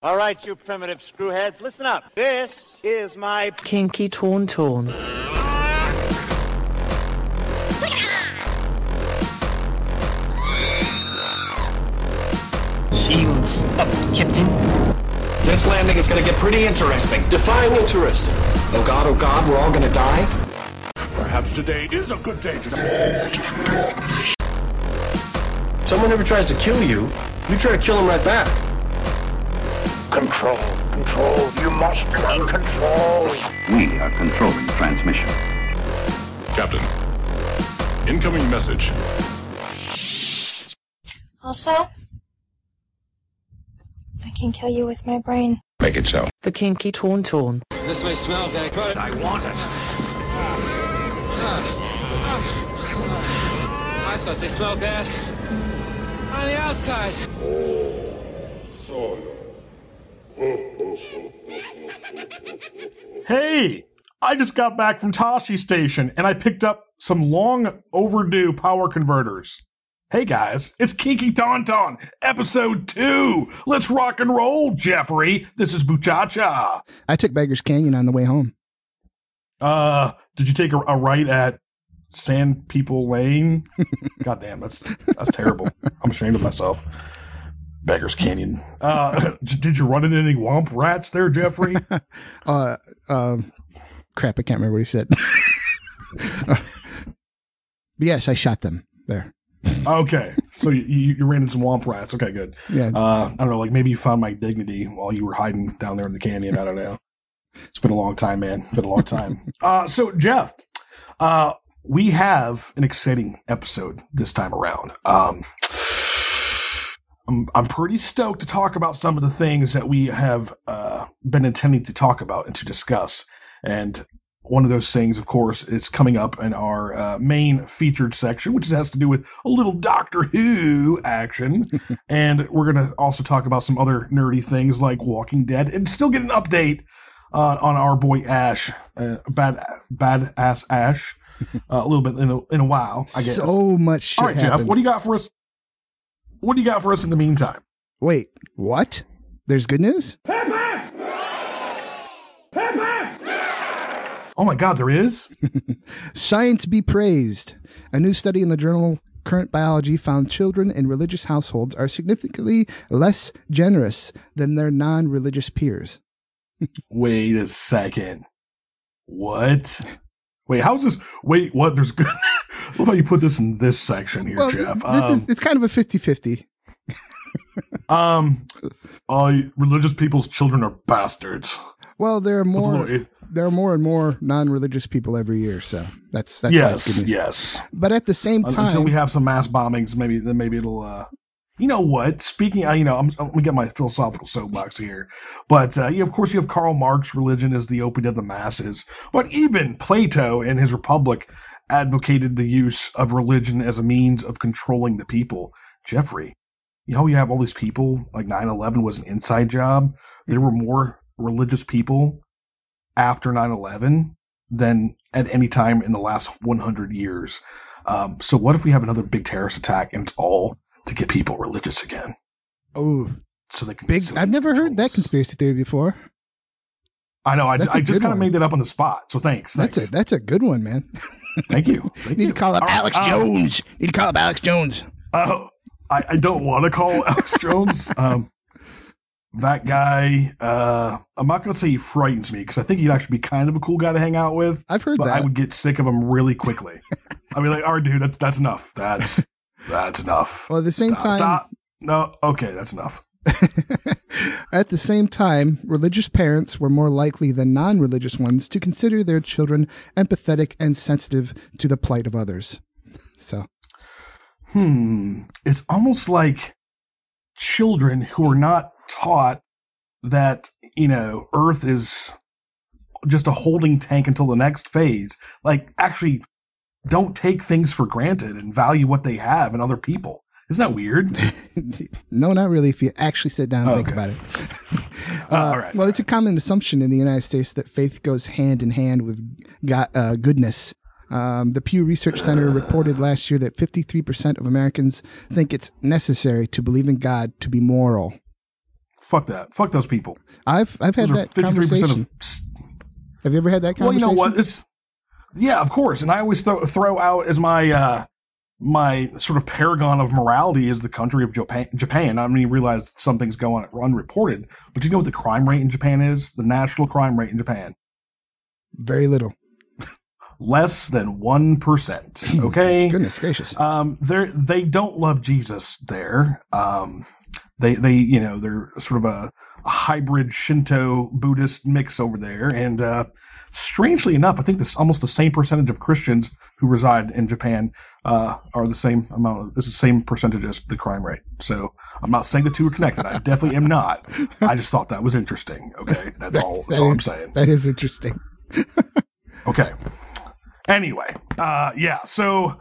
All right, you primitive screwheads, listen up. This is my Kinky Tauntaun. Shields up, Captain. This landing is gonna get pretty interesting. Define interesting. Oh god, oh god, we're all gonna die? Perhaps today is a good day to die. Someone ever tries to kill you, you try to kill him right back. Control, control, you must learn control. We are controlling transmission. Captain, incoming message. Also, I can kill you with my brain. Make it so. The Kinky Tauntaun. This may smell bad, but I want it. I thought they smelled bad on the outside. Oh, Hey, I just got back from Tashi Station and I picked up some long overdue power converters. Hey guys, it's Kinky Tauntaun, episode two. Let's rock and roll, Jeffrey. This is Buchacha. I took Beggar's Canyon on the way home. Uh, did you take a, a right at Sand People Lane? God damn, that's that's terrible. I'm ashamed of myself. Beggars Canyon. Uh, did you run into any womp rats there, Jeffrey? Uh, uh, crap, I can't remember what he said. but yes, I shot them there. Okay, so you, you, you ran into some womp rats. Okay, good. Yeah. Uh, I don't know, like maybe you found my dignity while you were hiding down there in the canyon. I don't know. It's been a long time, man. It's Been a long time. uh, so Jeff, uh, we have an exciting episode this time around. Um, I'm I'm pretty stoked to talk about some of the things that we have uh, been intending to talk about and to discuss. And one of those things, of course, is coming up in our uh, main featured section, which has to do with a little Doctor Who action. and we're going to also talk about some other nerdy things like Walking Dead and still get an update uh, on our boy Ash, uh, bad badass Ash, uh, a little bit in a, in a while, I guess. So much shit All right, Jeff, what do you got for us? What do you got for us in the meantime? Wait, what? There's good news? Oh my God, there is. Science be praised. A new study in the journal Current Biology found children in religious households are significantly less generous than their non religious peers. Wait a second. What? Wait, how's this? Wait, what? There's good. What about you put this in this section here, Well, Jeff? this um, is it's kind of a 50 50. um, uh, religious people's children are bastards. Well, there are more there are more and more non religious people every year, so that's that's yes, yes. But at the same time, Until we have some mass bombings, maybe then maybe it'll. uh You know what? Speaking, uh, you know, I'm, I'm gonna get my philosophical soapbox here, but uh, you, of course, you have Karl Marx. Religion is the opiate of the masses, but even Plato in his Republic advocated the use of religion as a means of controlling the people. Jeffrey, you know, you have all these people. Like 9/11 was an inside job. There were more religious people after 9/11 than at any time in the last 100 years. Um, so what if we have another big terrorist attack and it's all to get people religious again? oh, So they can. big! so they I've never heard that conspiracy theory before. I know. I, That's I just kind of made that up on the spot. So thanks. That's thanks. a that's a good one, man. Thank you. Thank Need you. to call up All right, Alex um, Jones. Need to call up Alex Jones. Uh, I, I don't want to call Alex Jones. Um, that guy, uh, I'm not going to say he frightens me because I think he'd actually be kind of a cool guy to hang out with. I've heard but that. I would get sick of him really quickly. I'd be like, all right, dude, that's, that's enough. That's, that's enough. Well, at the same Stop, time, Stop. No, okay, that's enough. at the same time, religious parents were more likely than non-religious ones to consider their children empathetic and sensitive to the plight of others. So, Hmm. It's almost like children who are not taught that, you know, Earth is just a holding tank until the next phase. Like, actually, don't take things for granted and value what they have and other people. Isn't that weird? no, not really. If you actually sit down and think Okay. about it. Uh, Uh, all right. Well, it's a common assumption in the United States that faith goes hand in hand with God, uh, goodness. Um, the Pew Research Center reported last year that 53% of Americans think it's necessary to believe in God to be moral. fuck that. Fuck those people. I've I've had Those that conversation. of. Have you ever had that conversation? Well, you know what? It's yeah, of course. And I always throw, throw out as my uh, my sort of paragon of morality is the country of Japan. Japan. I mean, you realize something's going on unreported, but do you know what the crime rate in Japan is? The national crime rate in Japan Very little. less than one percent. Okay. Goodness gracious. Um, they they don't love Jesus there. Um, they they you know they're sort of a, a hybrid Shinto Buddhist mix over there, and uh, strangely enough, I think this almost the same percentage of Christians who reside in Japan uh, are the same amount. It's the same percentage as the crime rate. So I'm not saying the two are connected. I definitely am not. I just thought that was interesting. Okay, that's all. That's That all I'm saying. That is interesting. Okay. Anyway, uh, yeah. So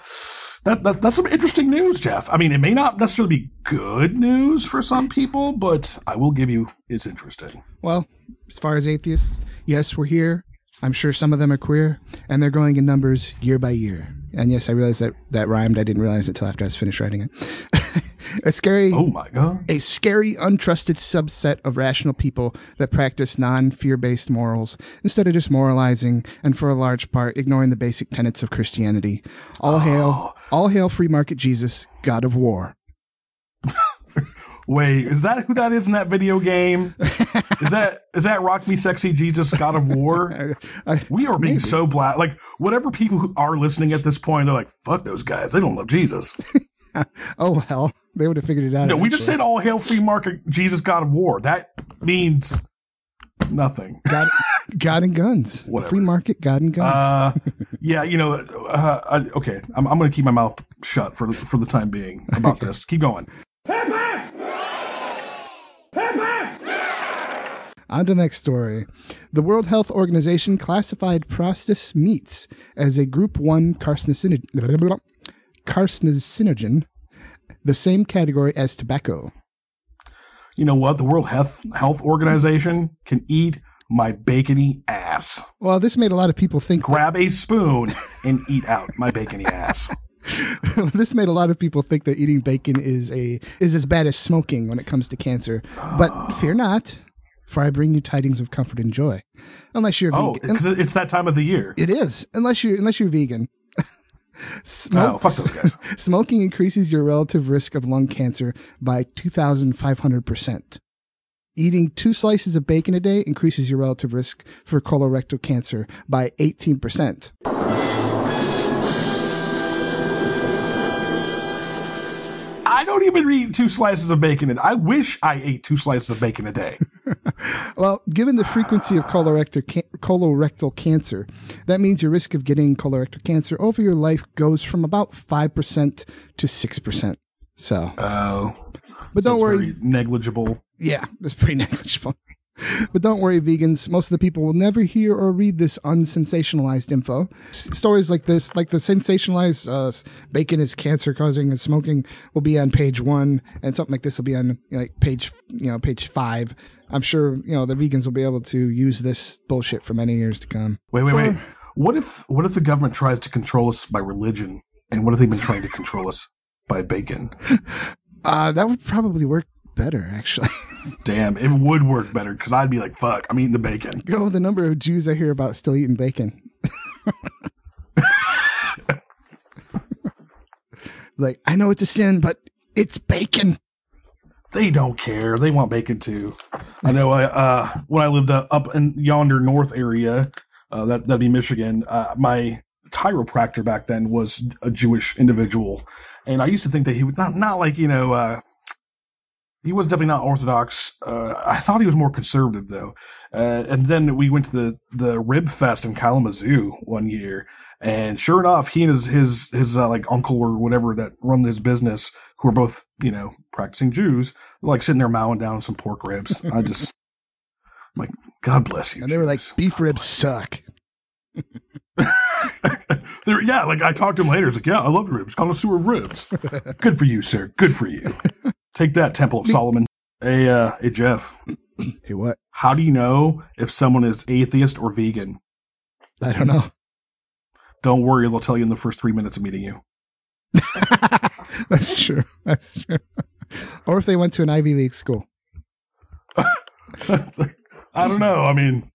that, that that's some interesting news, Jeff. I mean, it may not necessarily be good news for some people, but I will give you it's interesting. Well, as far as atheists, yes, we're here. I'm sure some of them are queer, and they're growing in numbers year by year. And yes, I realized that that rhymed. I didn't realize it until after I was finished writing it. a scary, Oh my god. a scary, untrusted subset of rational people that practice non-fear-based morals instead of just moralizing, and for a large part, ignoring the basic tenets of Christianity. All hail, ah. all hail, free market Jesus, God of War. Wait, is that who that is in that video game? is that is that Rock Me Sexy Jesus God of War? We are being maybe. so black. Like whatever people who are listening at this point, they're like, "Fuck those guys. They don't love Jesus." Oh well, they would have figured it out. No, we just said all hail free market Jesus God of War. That means nothing. God, God and guns. Whatever. Free market, God and guns. Uh, yeah, you know, uh, I, okay, I'm, I'm going to keep my mouth shut for for the time being about this. Keep going. On to the next story. The World Health Organization classified processed meats as a Group 1 carcinogen, carcinogen, the same category as tobacco. You know what? The World Health Health Organization can eat my bacony ass. Well, this made a lot of people think. Grab a spoon and eat out my bacony ass. this made a lot of people think that eating bacon is a is as bad as smoking when it comes to cancer. But ah. fear not, for I bring you tidings of comfort and joy. Unless you're vegan. Oh, vegan, because it's that time of the year. It is, unless you unless you're vegan. Smoke, Oh, fuck those guys. Smoking increases your relative risk of lung cancer by 2,500%. Eating two slices of bacon a day increases your relative risk for colorectal cancer by 18%. Don't even eat two slices of bacon. And I wish I ate two slices of bacon a day. Well, given the frequency of colorectal, ca- colorectal cancer, that means your risk of getting colorectal cancer over your life goes from about 5% to 6%. So, Oh, but don't it's worry. negligible. Yeah, that's pretty negligible. But don't worry, vegans. Most of the people will never hear or read this unsensationalized info. S- stories like this, like the sensationalized uh, bacon is cancer causing and smoking, will be on page one, and something like this will be on like page, you know, page five. I'm sure you know the vegans will be able to use this bullshit for many years to come. Wait, wait, wait. What if what if the government tries to control us by religion? And what if they've been trying to control us by bacon? Uh, that would probably work better, actually. Damn, it would work better because I'd be like, fuck, I'm eating the bacon. Go the number of Jews I hear about still eating bacon. like I know it's a sin, but it's bacon. They don't care. They want bacon too. I know. I uh, when I lived uh, up in yonder north area, uh, that that'd be Michigan. Uh, my chiropractor back then was a Jewish individual, and I used to think that he would not not like you know. He was definitely not Orthodox. Uh, I thought he was more conservative though. Uh, and then we went to the the Rib Fest in Kalamazoo one year, and sure enough, he and his his his uh, like uncle or whatever that run his business, who are both you know practicing Jews, were, like sitting there mowing down some pork ribs. I just I'm like God bless you. And they were like, beef ribs suck. They're, yeah, like I talked to him later. It's like, yeah, I love ribs, connoisseur of ribs. Good for you, sir. Good for you. Take that, Temple of Solomon. Hey, uh, hey, Jeff. Hey, what? How do you know if someone is atheist or vegan? I don't know. Don't worry, they'll tell you in the first three minutes of meeting you. That's true. That's true. or if they went to an Ivy League school. I don't know. I mean,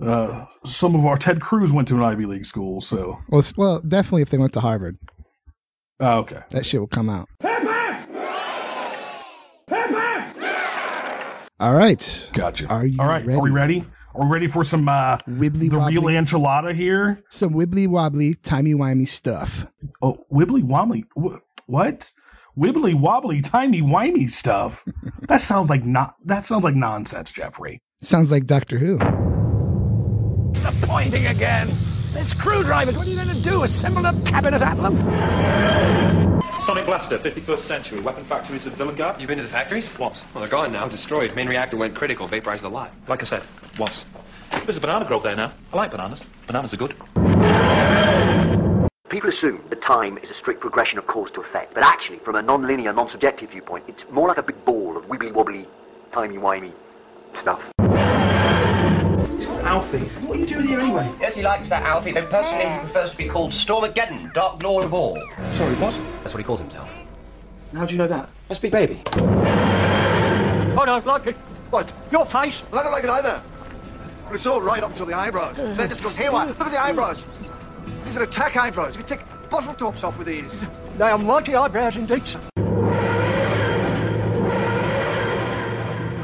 uh, some of our Ted Cruz went to an Ivy League school, so Well, well, definitely if they went to Harvard, oh, okay. that shit will come out. All right. Gotcha. Are you All right. Are we ready? Are we ready for some uh, Wibbly the real wobbly. enchilada here? Some wibbly wobbly, timey wimey stuff. Oh, wibbly wobbly. wh- What? Wibbly wobbly, tiny wimey stuff. that sounds like not. That sounds like nonsense, Jeffrey. Sounds like Doctor Who. The pointing again. They're screwdrivers. What are you going to do? Assemble a cabinet at them? Sonic Blaster, 51st century. Weapon factories at Villengard. You've been to the factories? What? Well, they're gone now. Destroyed. Main reactor went critical. Vaporized the lot. Like I said, once. There's a banana grove there now. I like bananas. Bananas are good. People assume that time is a strict progression of cause to effect, but actually, from a non-linear, non-subjective viewpoint, it's more like a big ball of wibbly-wobbly, timey-wimey stuff. Alfie, what are you doing here anyway? Yes, he likes that, Alfie. Though personally, he prefers to be called Stormageddon, Dark Lord of all. Sorry, what? That's what he calls himself. How do you know that? That's Big Baby. Oh, no, I like it. What? Your face. Well, I don't like it either. But it's all right up until the eyebrows. Then it just goes haywire. Look at the eyebrows. These are attack eyebrows. You can take bottle tops off with these. They are mighty eyebrows indeed, sir.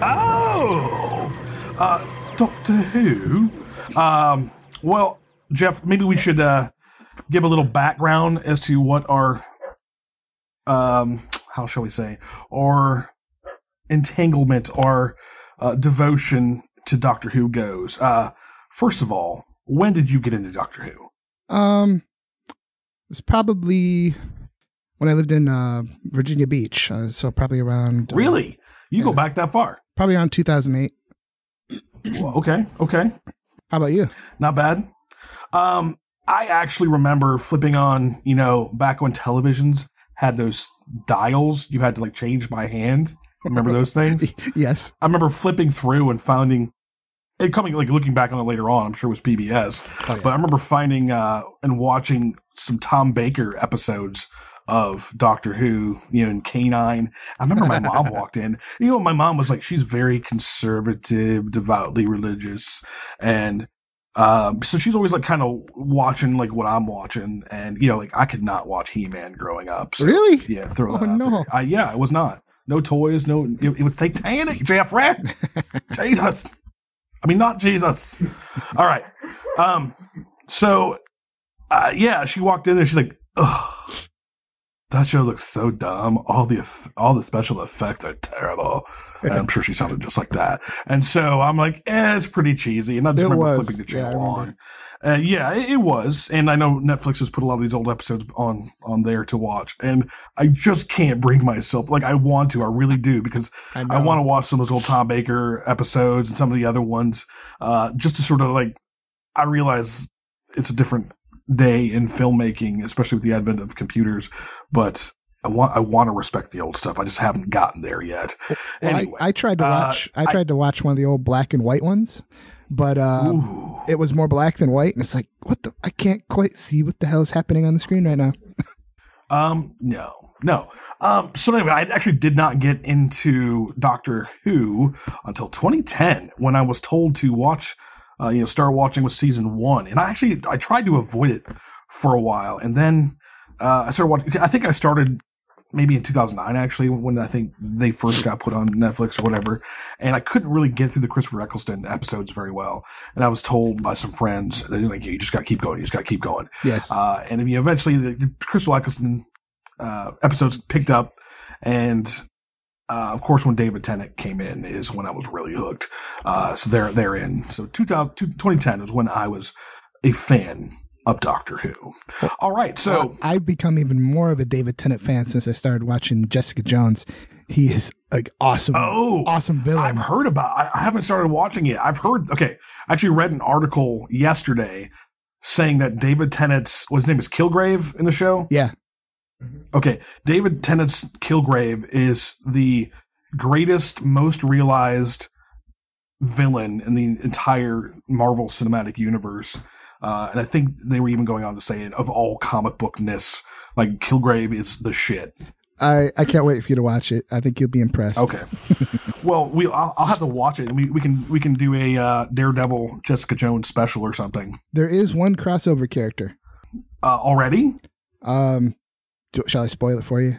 Oh, uh, Doctor Who. Um, well, Jeff, maybe we should uh, give a little background as to what our, um, how shall we say, our entanglement, our uh, devotion to Doctor Who goes. Uh, first of all, when did you get into Doctor Who? Um, it was probably when I lived in uh, Virginia Beach. Uh, so probably around. uh, Really? You go back that far? Probably around 2008. Okay, okay. How about you? Not bad. Um, I actually remember flipping on, you know, back when televisions had those dials you had to like change by hand. Remember those things? yes. I remember flipping through and finding it coming like looking back on it later on, I'm sure it was PBS. Oh, yeah. But I remember finding uh and watching some Tom Baker episodes of Doctor Who, you know, and K-9. I remember my mom walked in. You know, my mom was like, she's very conservative, devoutly religious, and um, so she's always like kind of watching like what I'm watching, and you know, like I could not watch He Man growing up. So, Really? Yeah, throw Oh, that out no. there. I, yeah, it was not. No toys, no. It, it was satanic, Jeffrey. Jesus. I mean, not Jesus. All right. Um. So, uh, yeah, she walked in there. She's like, "Ugh, that show looks so dumb. All the all the special effects are terrible." And I'm sure she sounded just like that. And so I'm like, eh, it's pretty cheesy. And I just It remember was. flipping the channel remember. on. Uh, yeah, it, it was, and I know Netflix has put a lot of these old episodes on on there to watch, and I just can't bring myself. Like I want to, I really do, because I I, want to watch some of those old Tom Baker episodes and some of the other ones, uh, just to sort of like. I realize it's a different day in filmmaking, especially with the advent of computers, but I want I want to respect the old stuff. I just haven't gotten there yet. Well, anyway, I, I tried to uh, watch. I tried to watch one of the old black and white ones, but uh, it was more black than white, and it's like, what the? I can't quite see what the hell is happening on the screen right now. Um, no, no. Um, so anyway, I actually did not get into Doctor Who until 2010 when I was told to watch, uh, you know, start watching with season one. And I actually, I tried to avoid it for a while. And then, uh, I started watching, I think I started maybe in 2009 actually when I think they first got put on Netflix or whatever. And I couldn't really get through the Christopher Eccleston episodes very well. And I was told by some friends, they're like, you just got to keep going. You just got to keep going. Yes. Uh, and I mean, eventually the, the Christopher Eccleston uh, episodes picked up, and uh, of course, when David Tennant came in, is when I was really hooked. Uh, so they're they're in. So 2000, 2010 is when I was a fan of Doctor Who. All right, so Well, I've become even more of a David Tennant fan since I started watching Jessica Jones. He is like awesome, Oh, awesome villain. I've heard about. I, I haven't started watching it. I've heard. Okay, I actually read an article yesterday saying that David Tennant's what his name is Kilgrave in the show. yeah, Okay, David Tennant's Kilgrave is the greatest, most realized villain in the entire Marvel Cinematic Universe. Uh, and I think they were even going on to say it of all comic bookness, like Kilgrave is the shit. I, I can't wait for you to watch it. I think you'll be impressed. Okay. well, we I'll, I'll have to watch it, we, we can we can do a uh, Daredevil Jessica Jones special or something. There is one crossover character. Uh, already? Um, do, shall I spoil it for you?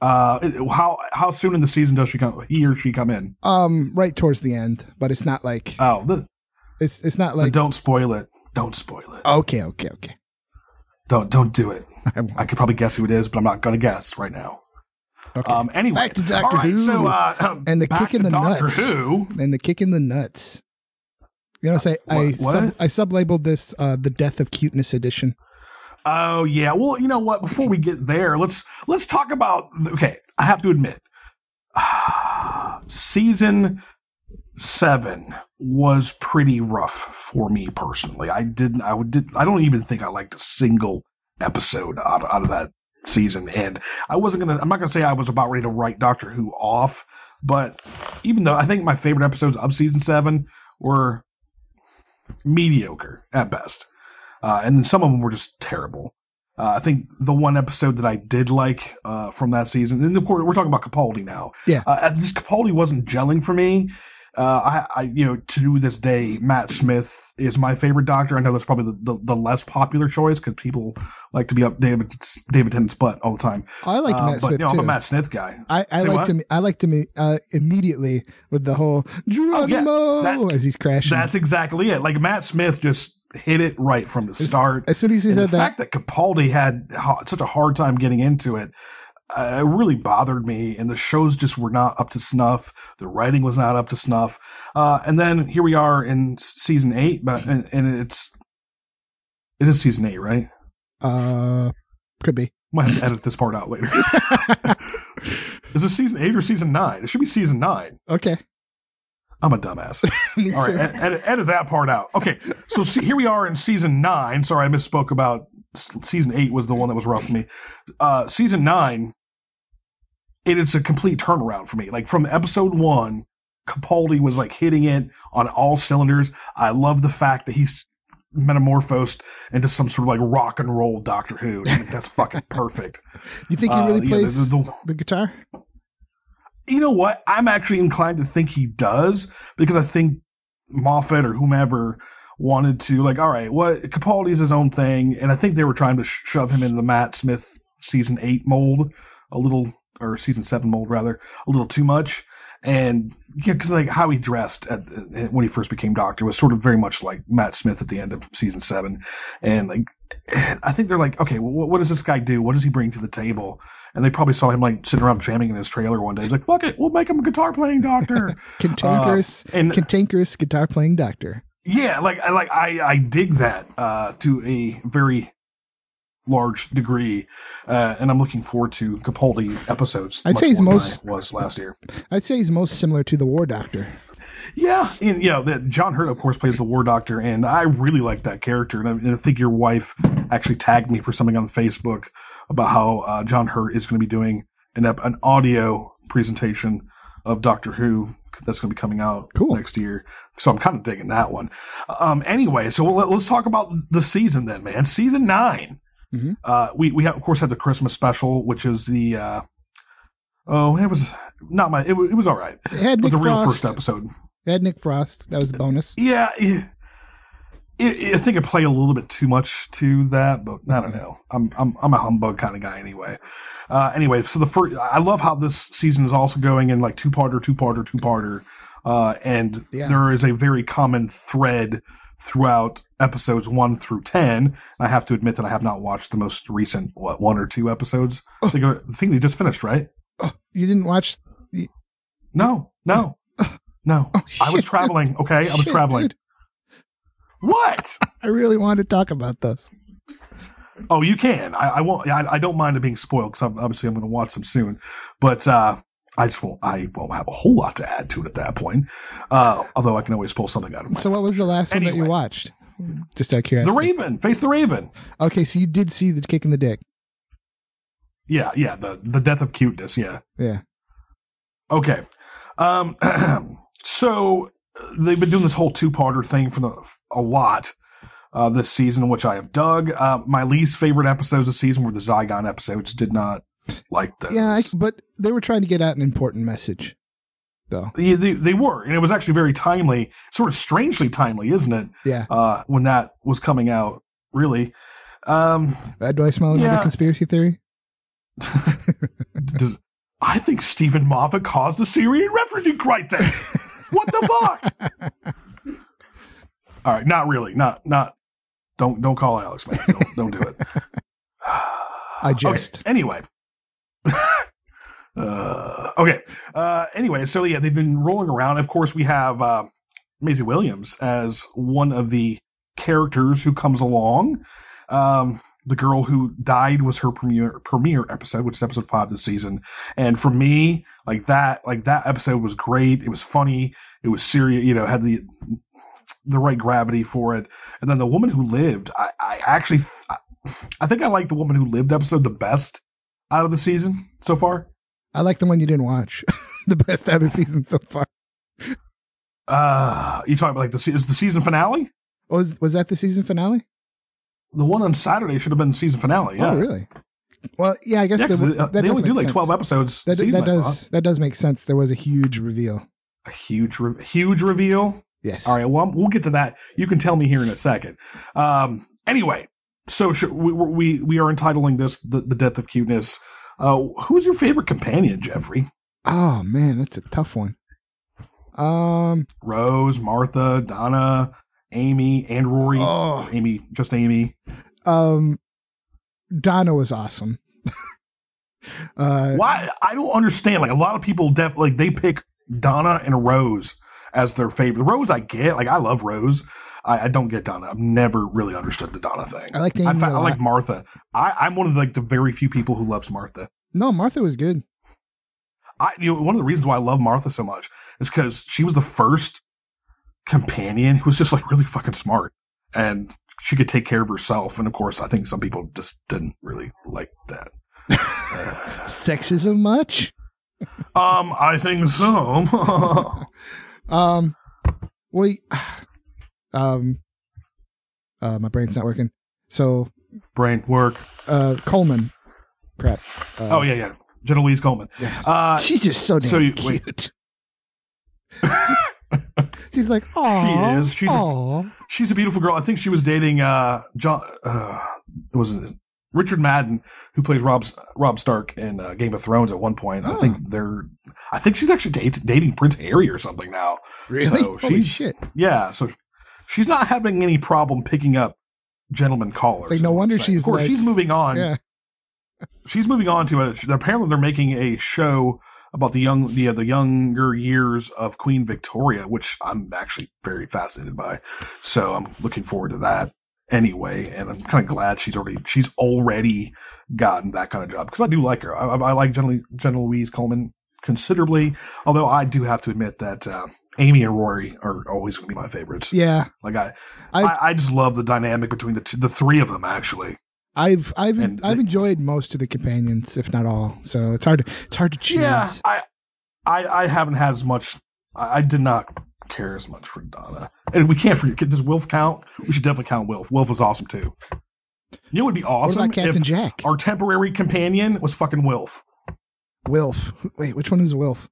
Uh, how how soon in the season does she come? He or she come in? Um, right towards the end, but it's not like Oh, the, it's it's not like don't spoil it. Don't spoil it. okay, okay, okay. Don't don't do it. I. I could probably guess who it is, but I'm not going to guess right now. Okay. Um. Anyway, Back to Doctor right, Who So, uh, and the kick in the Doctor nuts. Who. and the kick in the nuts. You know, say I What- what? sub, I sublabeled this uh, the death of cuteness edition. Oh yeah. Well, you know what? Before we get there, let's let's talk about. Okay, I have to admit, season seven was pretty rough for me personally. I didn't. I would. Did, I don't even think I liked a single episode out out of that season, and I wasn't gonna. I'm not gonna say I was about ready to write Doctor Who off, but even though I think my favorite episodes of season seven were mediocre at best. Uh, and then some of them were just terrible. Uh, I think the one episode that I did like uh, from that season, and of course we're talking about Capaldi now. Yeah. uh, this Capaldi wasn't gelling for me. Uh, I, I, you know, to this day, Matt Smith is my favorite Doctor. I know that's probably the, the, the less popular choice because people like to be up David David Tennant's butt all the time. I like Uh, Matt but, Smith you know, I'm a too. Matt Smith guy. I, I liked what? him. I liked him uh, immediately with the whole Geronimo Oh, that- as he's crashing. That's exactly it. Like Matt Smith just hit it right from the start. as soon as he And said the that- fact that Capaldi had ha- such a hard time getting into it, uh, it really bothered me. And the shows just were not up to snuff. The writing was not up to snuff. Uh, and then here we are in season eight, but and, and it's it is season eight, right? Uh, could be. Might have to edit this part out later. is this season eight or season nine? It should be season nine. Okay. I'm a dumbass. All right, ed- edit, that part out. Okay, so see, here we are in season nine. Sorry, I misspoke about s- season eight was the one that was rough for me. Uh, season nine, it is a complete turnaround for me. Like from episode one, Capaldi was like hitting it on all cylinders. I love the fact that he's metamorphosed into some sort of like rock and roll Doctor Who. I think that's fucking perfect. You think he Uh, really yeah, plays the, the- guitar? You know what? I'm actually inclined to think he does because I think Moffat or whomever wanted to like, all right, what Capaldi's his own thing, and I think they were trying to sh- shove him into the Matt Smith season eight mold a little, or season seven mold rather, a little too much. And yeah, because like how he dressed at- when he first became Doctor was sort of very much like Matt Smith at the end of season seven, and like I think they're like, okay, well, what, does this guy do? What does he bring to the table? And they probably saw him like sitting around jamming in his trailer one day. He's like, fuck it, we'll make him a guitar playing doctor. Cantankerous, Uh, and cantankerous guitar playing doctor. yeah, like I like I I dig that uh, to a very large degree, uh, and I'm looking forward to Capaldi episodes. I'd say he's most- was last year. I'd say he's most similar to the War Doctor. Yeah, and you know that John Hurt, of course, plays the War Doctor, and I really like that character. And I, and I think your wife actually tagged me for something on Facebook about how uh, John Hurt is going to be doing an an audio presentation of Doctor Who that's going to be coming out next year. So I'm kind of digging that one. Um, anyway, so let, us talk about the season then, man. Season 9 Mhm. Uh, we we have, of course had the Christmas special, which is the uh, oh, it was not my it, was- it was all right. It had Nick the real Frost. first episode. Had Nick Frost. That was a bonus. Yeah, I think I play a little bit too much to that, but I don't know. I'm I'm I'm a humbug kind of guy anyway. Uh, anyway, so the first, I love how this season is also going in like two parter, two parter, two parter, uh, and Yeah. there is a very common thread throughout episodes one through ten. I have to admit that I have not watched the most recent what one or two episodes. I think I think they just finished, right? You didn't watch? The, No, no, no. I was Oh, traveling. Okay, I was Shit, traveling. dude. What? I really wanted to talk about those. Oh, you can. I, I won't. I, I don't mind it being spoiled because obviously I'm going to watch them soon. But uh, I just won't. I won't have a whole lot to add to it at that point. Uh, although I can always pull something out of my. So, what was the last one that you watched? Just out of the. Raven, face the Raven. Okay, so you did see the kick in the dick. Yeah, yeah. The the death of cuteness. Yeah. Yeah. Okay. Um. so they've been doing this whole two parter thing for the a lot. Uh, this season, which I have dug. Uh, my least favorite episodes of season were the Zygon episodes. Did not like those. Yeah, I, but they were trying to get out an important message, though. Yeah, they, they were, and it was actually very timely, sort of strangely timely, isn't it? Yeah. Uh, when that was coming out, really. Um, Uh, do I smell another Yeah. conspiracy theory? does, I think Steven Moffat caused the Syrian refugee crisis. what the fuck? All right, not really, not not. Don't don't call Alex, man. Don't, don't do it. I just. Okay, anyway. uh, okay. Uh, anyway, so yeah, they've been rolling around. Of course, we have uh, Maisie Williams as one of the characters who comes along. Um, the girl who died was her premiere premiere episode, which is episode five this season. And for me, like that, like that episode was great. It was funny. It was serious. You know, had the the right gravity for it. And then the woman who lived, I, I actually, I think I like the woman who lived episode the best out of the season so far. I like the one you didn't watch. the best out of the season so far. Uh, you talking about like the is the season finale? Was was that the season finale? The one on Saturday should have been the season finale. Yeah, Oh, really? Well, yeah, I guess Yeah, the, they, uh, that they does only make do like sense. twelve episodes. That, season, that does that does make sense. There was a huge reveal. a huge, re- huge reveal. Yes. All right. Well, we'll get to that. You can tell me here in a second. Um. Anyway, so sh- we we we are entitling this the, the death of cuteness. Uh, who's your favorite companion, Jeffrey? Oh man, that's a tough one. Um, Rose, Martha, Donna, Amy, and Rory. Oh. Amy, just Amy. um, Donna was awesome. uh, Why? I don't understand. Like a lot of people, def- like they pick Donna and Rose as their favorite. Rose, I get. Like I love Rose. I, I don't get Donna. I've never really understood the Donna thing. I like I, Amy fa- a I lot. like Martha. I, I'm one of the, like the very few people who loves Martha. No, Martha was good. I you know one of the reasons why I love Martha so much is because she was the first companion who was just like really fucking smart and she could take care of herself. And of course, I think some people just didn't really like that. Sexism much? Um, I think so. Um, we, um, uh, my brain's not working. So, Brain work. uh, Coleman, crap. Uh, oh yeah, yeah. Jenna Louise Coleman. Uh, she's just so damn so you- wait. cute. She's like, oh, She is. She's a, she's a beautiful girl. I think she was dating uh John. Uh, it was Richard Madden who plays Rob Rob Stark in uh, Game of Thrones at one point. I think they're. I think she's actually date, dating Prince Harry or something now. Really? So Holy shit. Yeah. So she's not having any problem picking up gentleman callers. Like, no is what I'm wonder she's Of course, like- she's moving on. Yeah. She's moving on to a. Apparently, they're making a show about the young the the younger years of Queen Victoria, which I'm actually very fascinated by. So I'm looking forward to that anyway, and I'm kind of glad she's already she's already gotten that kind of job because I do like her. I, I like Jenna, General Louise Coleman considerably, although I do have to admit that uh, Amy and Rory are always going to be my favorites. Yeah. Like I, I- I, I just love the dynamic between the two, the three of them actually. I've I've And I've the- enjoyed most of the companions, if not all. So it's hard to it's hard to choose. Yeah, I, I, I haven't had as much. I, I did not care as much for Donna, and we can't forget. Does Wilf count? We should definitely count Wilf. Wilf was awesome too. You know, what would be awesome What about Captain if Jack? our temporary companion was fucking Wilf. Wilf. Wait, which one is Wilf?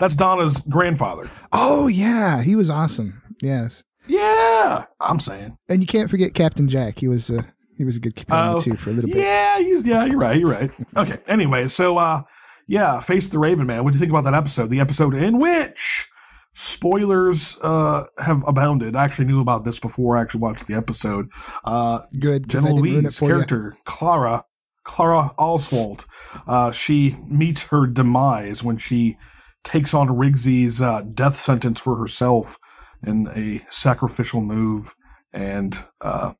That's Donna's grandfather. Oh yeah, he was awesome. Yes, Yeah, I'm saying. and you can't forget Captain Jack. He was uh, he was a good companion Oh, too for a little bit. Yeah, he's, yeah, you're right. You're right. Okay. Anyway, so uh, yeah, Face the Raven Man. What do you think about that episode? The episode in which spoilers uh have abounded. I actually knew about this before I actually watched the episode. Uh, Good, 'cause I Jenna didn't ruin it Louise for you. character Clara Clara Oswald. Uh, she meets her demise when she takes on Rigsy's uh, death sentence for herself in a sacrificial move, and uh,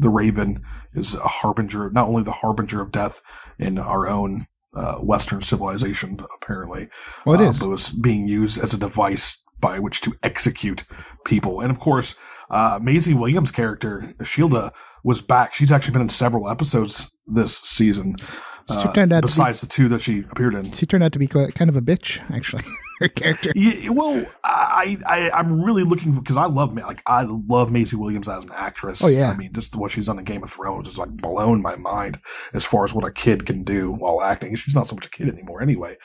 the Raven is a harbinger, not only the harbinger of death in our own uh, Western civilization, apparently, Well, it uh, is. but was being used as a device by which to execute people. And of course, uh, Maisie Williams' character, Shilda, was back. She's actually been in several episodes this season. She turned out to be- besides the two that she appeared in. She turned out to be quite, kind of a bitch, actually. Her character. Yeah, well, I, I I'm really looking because I love like I love Maisie Williams as an actress. Oh, yeah. I mean, just what she's done in Game of Thrones is like blown my mind as far as what a kid can do while acting. She's not so much a kid anymore, anyway.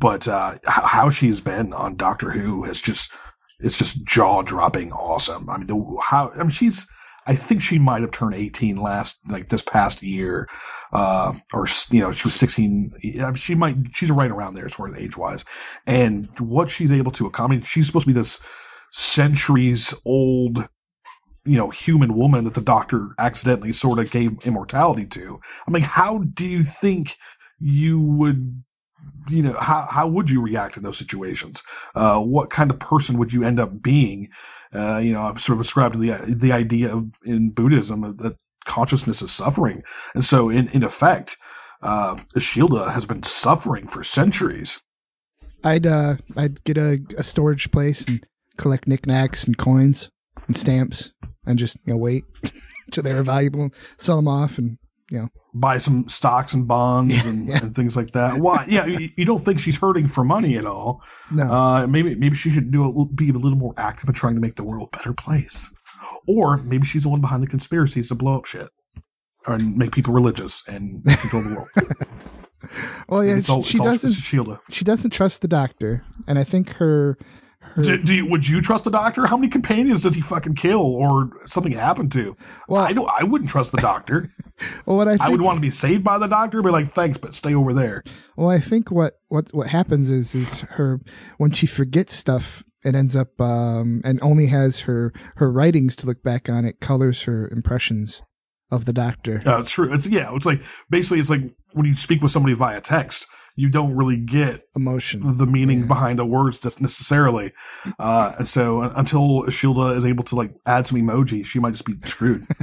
But uh, how she's been on Doctor Who has just it's just jaw dropping awesome. I mean, the, how I mean she's I think she might have turned 18 last like this past year. Uh, or you know, she was 16. She might, she's right around there as far as age wise. And what she's able to accommodate, she's supposed to be this centuries old, you know, human woman that the doctor accidentally sort of gave immortality to. I mean, how do you think you would you know how how would you react in those situations uh what kind of person would you end up being uh you know i'm sort of ascribed to the the idea of in buddhism that consciousness is suffering and so in in effect uh Ashildr has been suffering for centuries I'd uh I'd get a, a storage place and collect knickknacks and coins and stamps and just you know wait till they're valuable, sell them off, and you know buy some stocks and bonds and, and things like that. Why? Yeah, you, you don't think she's hurting for money at all? No. Uh, maybe maybe she should do a, be a little more active in trying to make the world a better place, or maybe she's the one behind the conspiracies to blow up shit or make people religious and control the world. well yeah It's all- she doesn't she doesn't trust the doctor, and I think her her Do, do you, would you trust the doctor? How many companions does he fucking kill or something happen to? Well, I don't. I wouldn't trust the doctor. well what I think, I would want to be saved by the doctor, be like, thanks, but stay over there. Well, I think what what what happens is is her when she forgets stuff, it ends up um and only has her her writings to look back on. It colors her impressions of the doctor. Uh, true. It's yeah. It's like basically it's like when you speak with somebody via text, you don't really get emotion, the meaning behind the words just necessarily. Uh, and so uh, until Shilda is able to like add some emoji, she might just be screwed.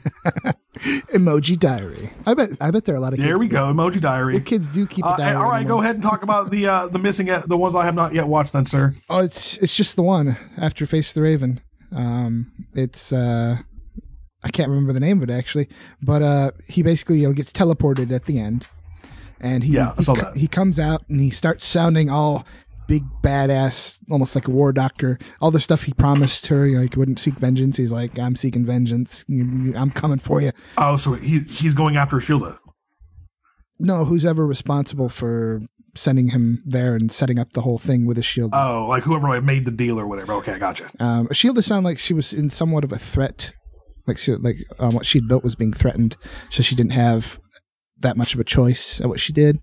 Emoji diary. I bet I bet there are a lot of kids there we that- go, emoji diary. If kids do keep Uh, all right, go ahead and talk about the uh, the missing the ones I have not yet watched. Then, sir. Oh, it's it's just the one after Face the Raven. Um, it's uh, I can't remember the name of it actually, but uh, he basically you know gets teleported at the end, and he Yeah, he, he comes out and he starts sounding all big badass, almost like a war doctor. All the stuff he promised her, you know, he wouldn't seek vengeance. He's like, I'm seeking vengeance. I'm coming for you. Oh, so he he's going after Shilda. No, who's ever responsible for sending him there and setting up the whole thing with a shield? Oh, like whoever made the deal or whatever. Okay, I gotcha. Um, Shielda sounded like she was in somewhat of a threat, like she like um, what she'd built was being threatened, so she didn't have that much of a choice at what she did.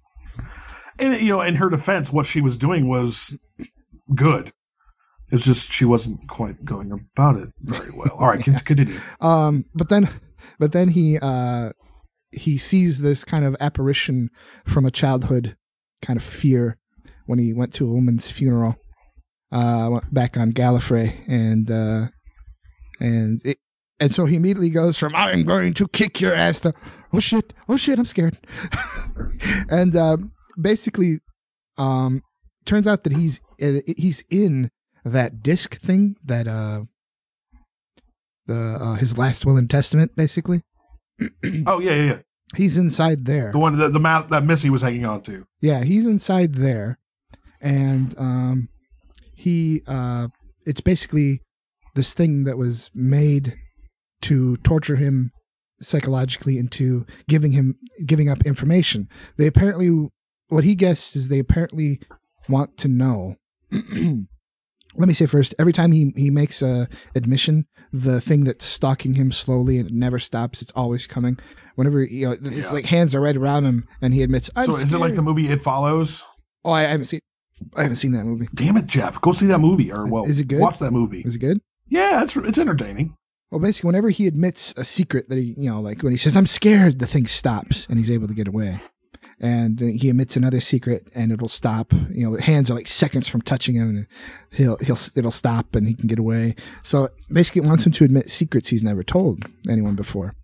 And you know, in her defense, what she was doing was good. It's just she wasn't quite going about it very well. All right, con- continue. Um, but then, but then he uh, he sees this kind of apparition from a childhood kind of fear when he went to a woman's funeral uh, back on Gallifrey, and uh, and it, and so he immediately goes from "I'm going to kick your ass" to "Oh shit, oh shit, I'm scared," and um, basically, um, turns out that he's uh, he's in that disc thing that uh the uh, his last will and testament basically. Oh yeah, yeah, yeah. he's inside there. The one that the map that Missy was hanging on to. yeah he's inside there. And um he uh it's basically this thing that was made to torture him psychologically into giving him giving up information they apparently what he guessed is they apparently want to know let me say first every time he he makes a admission the thing that's stalking him slowly and it never stops it's always coming whenever you know his Yeah. like hands are right around him and he admits I'm so is it like the movie It Follows? oh I haven't seen I haven't seen that movie Damn it, Jeff! Go see that movie, or well, Is it good? Watch that movie. is it good Yeah, it's it's entertaining. Well basically whenever he admits a secret that he you know like when he says I'm scared the thing stops and he's able to get away and he admits another secret and it'll stop you know the hands are like seconds from touching him and he'll he'll it'll stop and he can get away so basically it wants him to admit secrets he's never told anyone before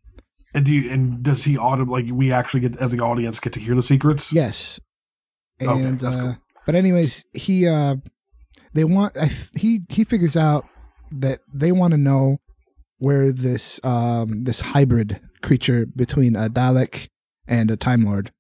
And do you, and does he auto like we actually get as the audience get to hear the secrets? Yes. Okay, And that's uh, cool. but anyways, he uh they want I he he figures out that they want to know where this um this hybrid creature between a Dalek and a Time Lord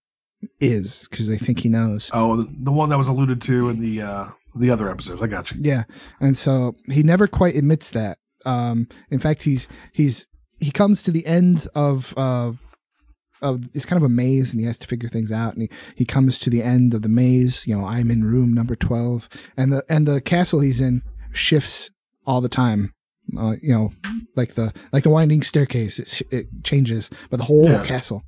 is because they think he knows. Oh, the, the one that was alluded to in the uh, the other episodes. I got you. Yeah, and so he never quite admits that. Um, in fact, he's he's he comes to the end of uh, of it's kind of a maze, and he has to figure things out. And he, he comes to the end of the maze. You know, I'm in room number twelve, and the and the castle he's in shifts all the time. Uh, you know, like the like the winding staircase, it, it changes, but the whole Yeah. castle,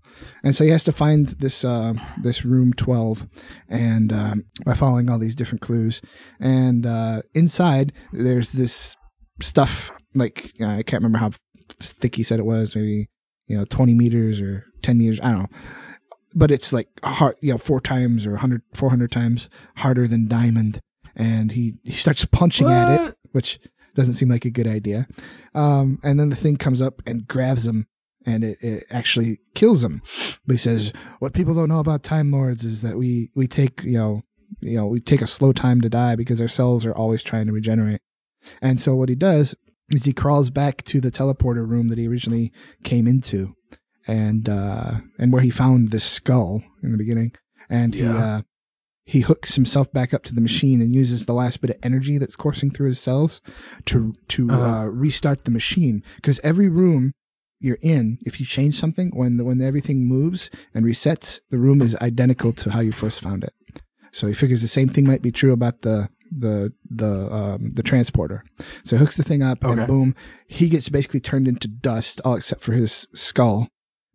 and so he has to find this uh, this room twelve, and um, by following all these different clues, and uh, inside there's this stuff like I can't remember how thick he said it was, maybe you know twenty meters or ten meters, I don't know, but it's like hard, you know, four times or 100, 400 times harder than diamond, and he he starts punching at it, which doesn't seem like a good idea. Um, and then the thing comes up and grabs him, and it, it actually kills him. But he says, "What people don't know about Time Lords is that we we take you know you know we take a slow time to die because our cells are always trying to regenerate." And so what he does is he crawls back to the teleporter room that he originally came into, and uh, and where he found this skull in the beginning, and he Yeah. uh, he hooks himself back up to the machine and uses the last bit of energy that's coursing through his cells to to uh Uh-huh. restart the machine because every room you're in, if you change something, when the, when everything moves and resets, the room is identical to how you first found it. So he figures the same thing might be true about the the the um, the transporter. So he hooks the thing up Okay. and boom, he gets basically turned into dust, all except for his skull.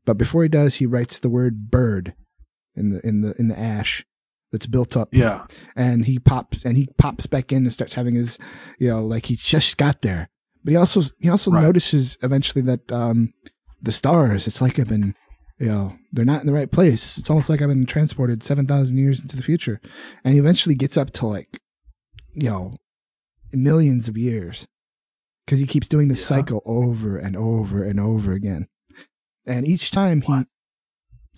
But before he does, he writes the word bird in the in the in the ash that's built up. Yeah. And he pops and he pops back in and starts having his you know, like he just got there. But he also he also Right. notices eventually that um the stars, it's like I've been you know, they're not in the right place. It's almost like I've been transported seven thousand years into the future. And he eventually gets up to like you know, millions of years. Because he keeps doing this cycle over and over and over again. And each time he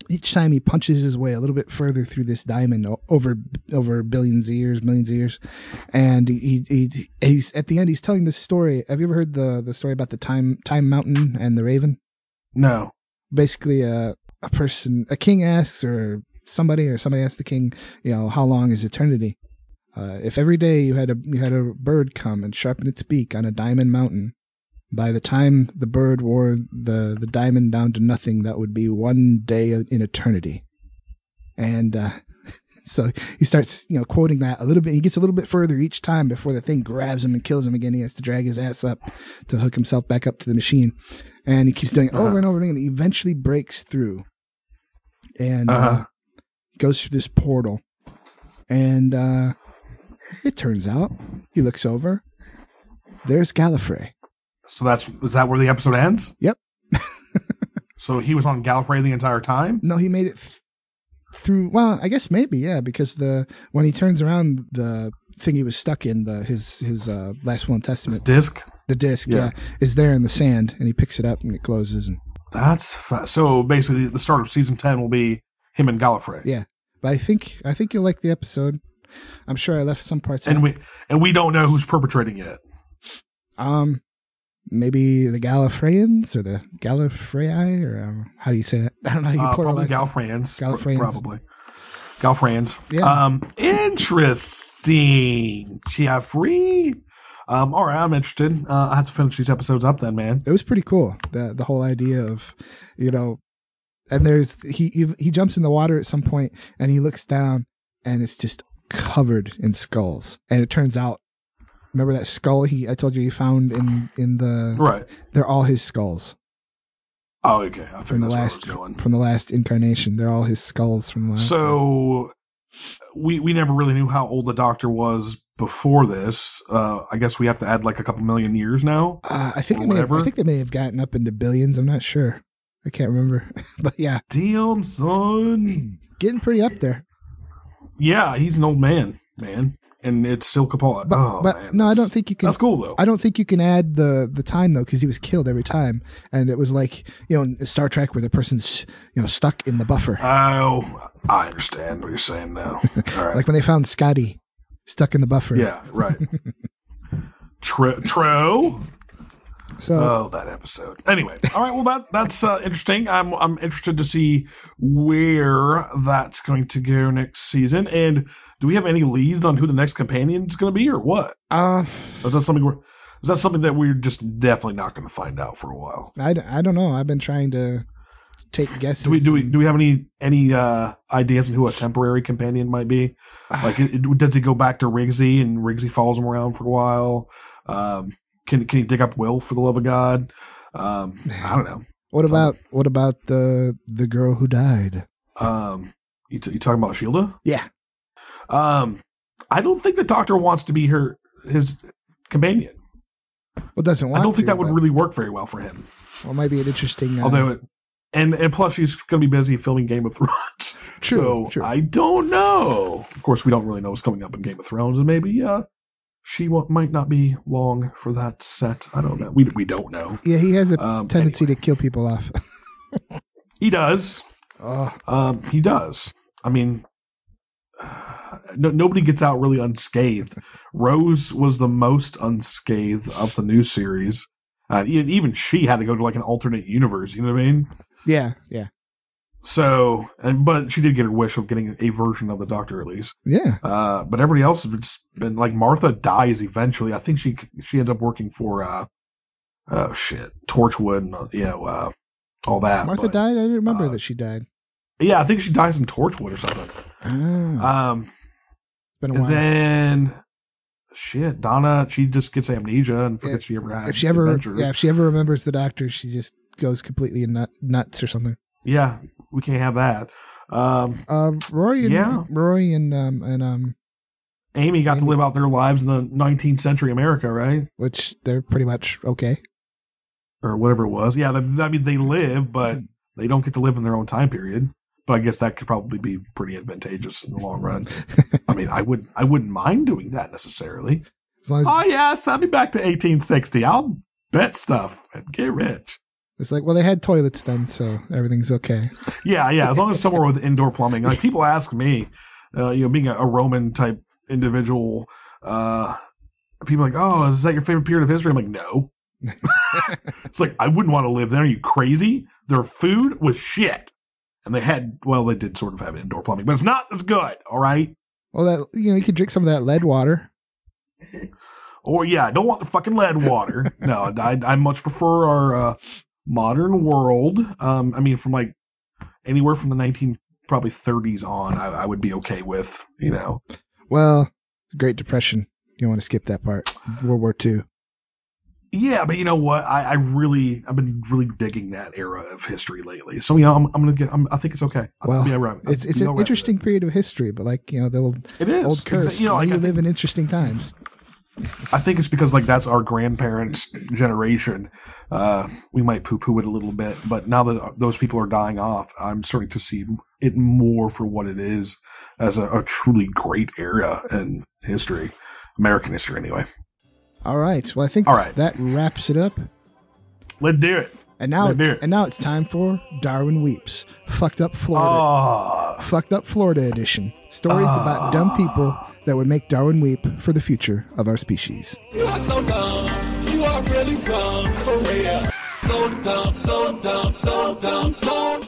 each time he punches his way a little bit further through this diamond over over billions of years, millions of years, and he, he he's at the end he's telling this story. Have you ever heard the the story about the time time mountain and the raven? No. Basically, a a person, a king asks, or somebody, or somebody asks the king, you know, how long is eternity? Uh, if every day you had a you had a bird come and sharpen its beak on a diamond mountain, by the time the bird wore the the diamond down to nothing, that would be one day in eternity. And uh, so he starts, you know, quoting that a little bit. He gets a little bit further each time before the thing grabs him and kills him again. He has to drag his ass up to hook himself back up to the machine, and he keeps doing it over Uh-huh. and over again. He eventually breaks through, and uh Uh-huh. goes through this portal, and uh, it turns out he looks over. There's Gallifrey. So that's is that where the episode ends? Yep. So he was on Gallifrey the entire time. No, he made it th- through. Well, I guess maybe yeah, because the when he turns around, the thing he was stuck in, the his his uh, last will and testament disc, the disc, Yeah. yeah. is there in the sand, and he picks it up and it closes, and That's fa- so basically the start of season ten will be him and Gallifrey. yeah. But I think I think you'll like the episode. I'm sure I left some parts And out. we and we don't know who's perpetrating it. um, maybe the Gallifreyans or the Gallifrey, or um, how do you say that? I don't know how you Uh, probably. Gallifreyans. Gallifreyans. Probably. Gallifreyans. Yeah. Um, interesting. Jeffrey. Um, all right, I'm interested. Uh, I have to finish these episodes up then, man. it was pretty cool. The the whole idea of, you know, and there's he he, he jumps in the water at some point and he looks down and it's just covered in skulls. And it turns out, remember that skull he I told you he found in in the Right. They're all his skulls Oh, okay. I from think the last where I was going. from the last incarnation. They're all his skulls from the last. So we we never really knew how old the Doctor was before this. Uh, I guess we have to add like a couple million years now. Uh, I think it may have, I think they may have gotten up into billions. I'm not sure. I can't remember, but yeah, Damn son. getting pretty up there. Yeah, he's an old man, man, and it's still Capaldi. But, oh, but man, no, I don't think you can. That's cool though. I don't think you can add the the time though, because he was killed every time, and it was like you know in Star Trek where the person's you know stuck in the buffer, Oh, I understand what you're saying now. All right. like when they found Scotty stuck in the buffer. yeah, right. True. True. So oh, that episode. Anyway, all right. Well, that that's uh, interesting. I'm I'm interested to see where that's going to go next season. And do we have any leads on who the next companion is going to be, or what? uh, Is that something we're is that something that we're just definitely not going to find out for a while? I, I don't know. I've been trying to take guesses. Do we do we do we have any any uh, ideas on who a temporary companion might be? Like, it, it- does he go back to Rigsy and Rigsy follows him around for a while? Um, can can he dig up Will for the love of God? Um, I don't know. What about what about the the girl who died? Um, you, t- you talking about Shilda? Yeah. Um, I don't think the Doctor wants to be her his companion. Well, doesn't want I don't think to, that would but- really work very well for him. Well, it might be an interesting. Uh, Although, it, and and plus she's going to be busy filming Game of Thrones. True, so I don't know. Of course, we don't really know what's coming up in Game of Thrones, and maybe uh, she might not be long for that set. I don't know. We we don't know. yeah, he has a Um, tendency to kill people off. He does. Oh. Um, he does. I mean, no, nobody gets out really unscathed. Rose was the most unscathed of the new series. Uh, even she had to go to like an alternate universe. You know what I mean? yeah, yeah, So, and but she did get her wish of getting a version of the Doctor at least. yeah. Uh, but everybody else has just been like Martha dies eventually. I think she she ends up working for uh, oh shit, Torchwood and uh, you know uh, all that. Martha but- died. I didn't remember that she died. Yeah, I think she dies in Torchwood or something. Ah, Um, been a and while. then shit, Donna, she just gets amnesia and forgets she ever had. if she ever, adventures. yeah, if she ever remembers the doctor, she just goes completely nut, nuts or something. yeah, we can't have that. Um, Um, Rory and Yeah. Rory and um and um, Amy got to live out their lives in the 19th century America, right? which they're pretty much okay. Or whatever it was. Yeah, they, I mean they live, but Hmm. they don't get to live in their own time period. But I guess that could probably be pretty advantageous in the long run. I mean, I wouldn't I wouldn't mind doing that necessarily. As as Oh yeah, send me back to 1860. I'll bet stuff and get rich. it's like, well, they had toilets then, so everything's okay. Yeah, yeah. As long as somewhere with indoor plumbing. Like people ask me, uh, you know, being a, a Roman type individual, uh, people are like, oh, is that your favorite period of history? I'm like, no. it's like I wouldn't want to live there. Are you crazy? Their food was shit, and they had well, they did sort of have indoor plumbing, but it's not as good. All right. Well, that you know, you could drink some of that lead water. Or yeah, I don't want the fucking lead water. no, I, I much prefer our uh, modern world. Um, I mean, from like anywhere from the 19 probably 30s on, I, I would be okay with. You know, Well, Great Depression. You don't want to skip that part. World War Two. Yeah, but you know what? I, I really, I've been really digging that era of history lately. So you know, I'm, I'm gonna get. I'm, I think it's okay. I'll Well, be all right. I'll it's it's an right interesting period of history, but like you know, the old It is. old curse. Exa- you know, like, you live in interesting times. I think it's because like that's our grandparents' generation. Uh, we might poo-poo it a little bit, but now that those people are dying off, I'm starting to see it more for what it is as a, a truly great era in history, American history anyway. All right. Well, I think All right. that wraps it up. Let's do it. And now, Let's it's, it. and now it's time for Darwin weeps. Fucked up Florida. Oh, Fucked up Florida edition. Stories about ah. dumb people that would make Darwin weep for the future of our species. You are so dumb. You are really dumb. For real.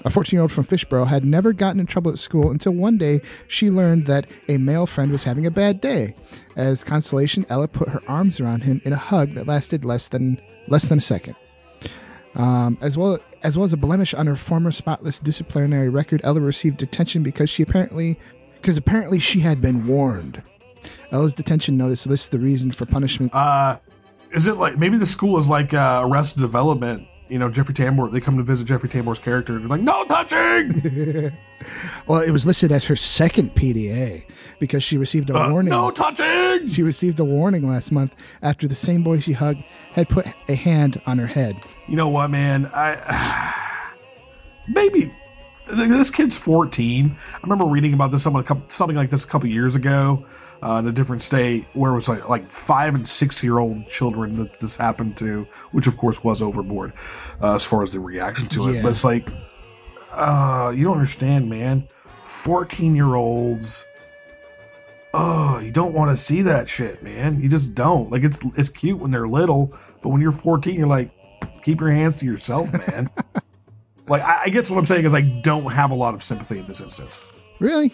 A 14 year old from Fishboro had never gotten in trouble at school until one day she learned that a male friend was having a bad day. As consolation, Ella put her arms around him in a hug that lasted less than less than a second. Um, as well as well as a blemish on her former spotless disciplinary record, Ella received detention because she apparently because apparently she had been warned. Ella's detention notice lists the reason for punishment. Uh, is it like maybe the school is like uh, Arrested Development? You know, Jeffrey Tambor. They come to visit Jeffrey Tambor's character. and They're like, "No touching, Well, it was listed as her second PDA because she received a Uh, warning. no touching." She received a warning last month after the same boy she hugged had put a hand on her head. You know what, man? I maybe this kid's 14. I remember reading about this something, something like this a couple years ago uh, in a different state where it was like like five and six year old children that this happened to, which of course was overboard uh, as far as the reaction to it. Yeah. But it's like, uh, you don't understand, man. 14 year olds. Oh, you don't want to see that shit, man. You just don't. Like it's it's cute when they're little, But when you're 14, you're like, keep your hands to yourself, man. like, I, I guess what I'm saying is I don't have a lot of sympathy in this instance. Really?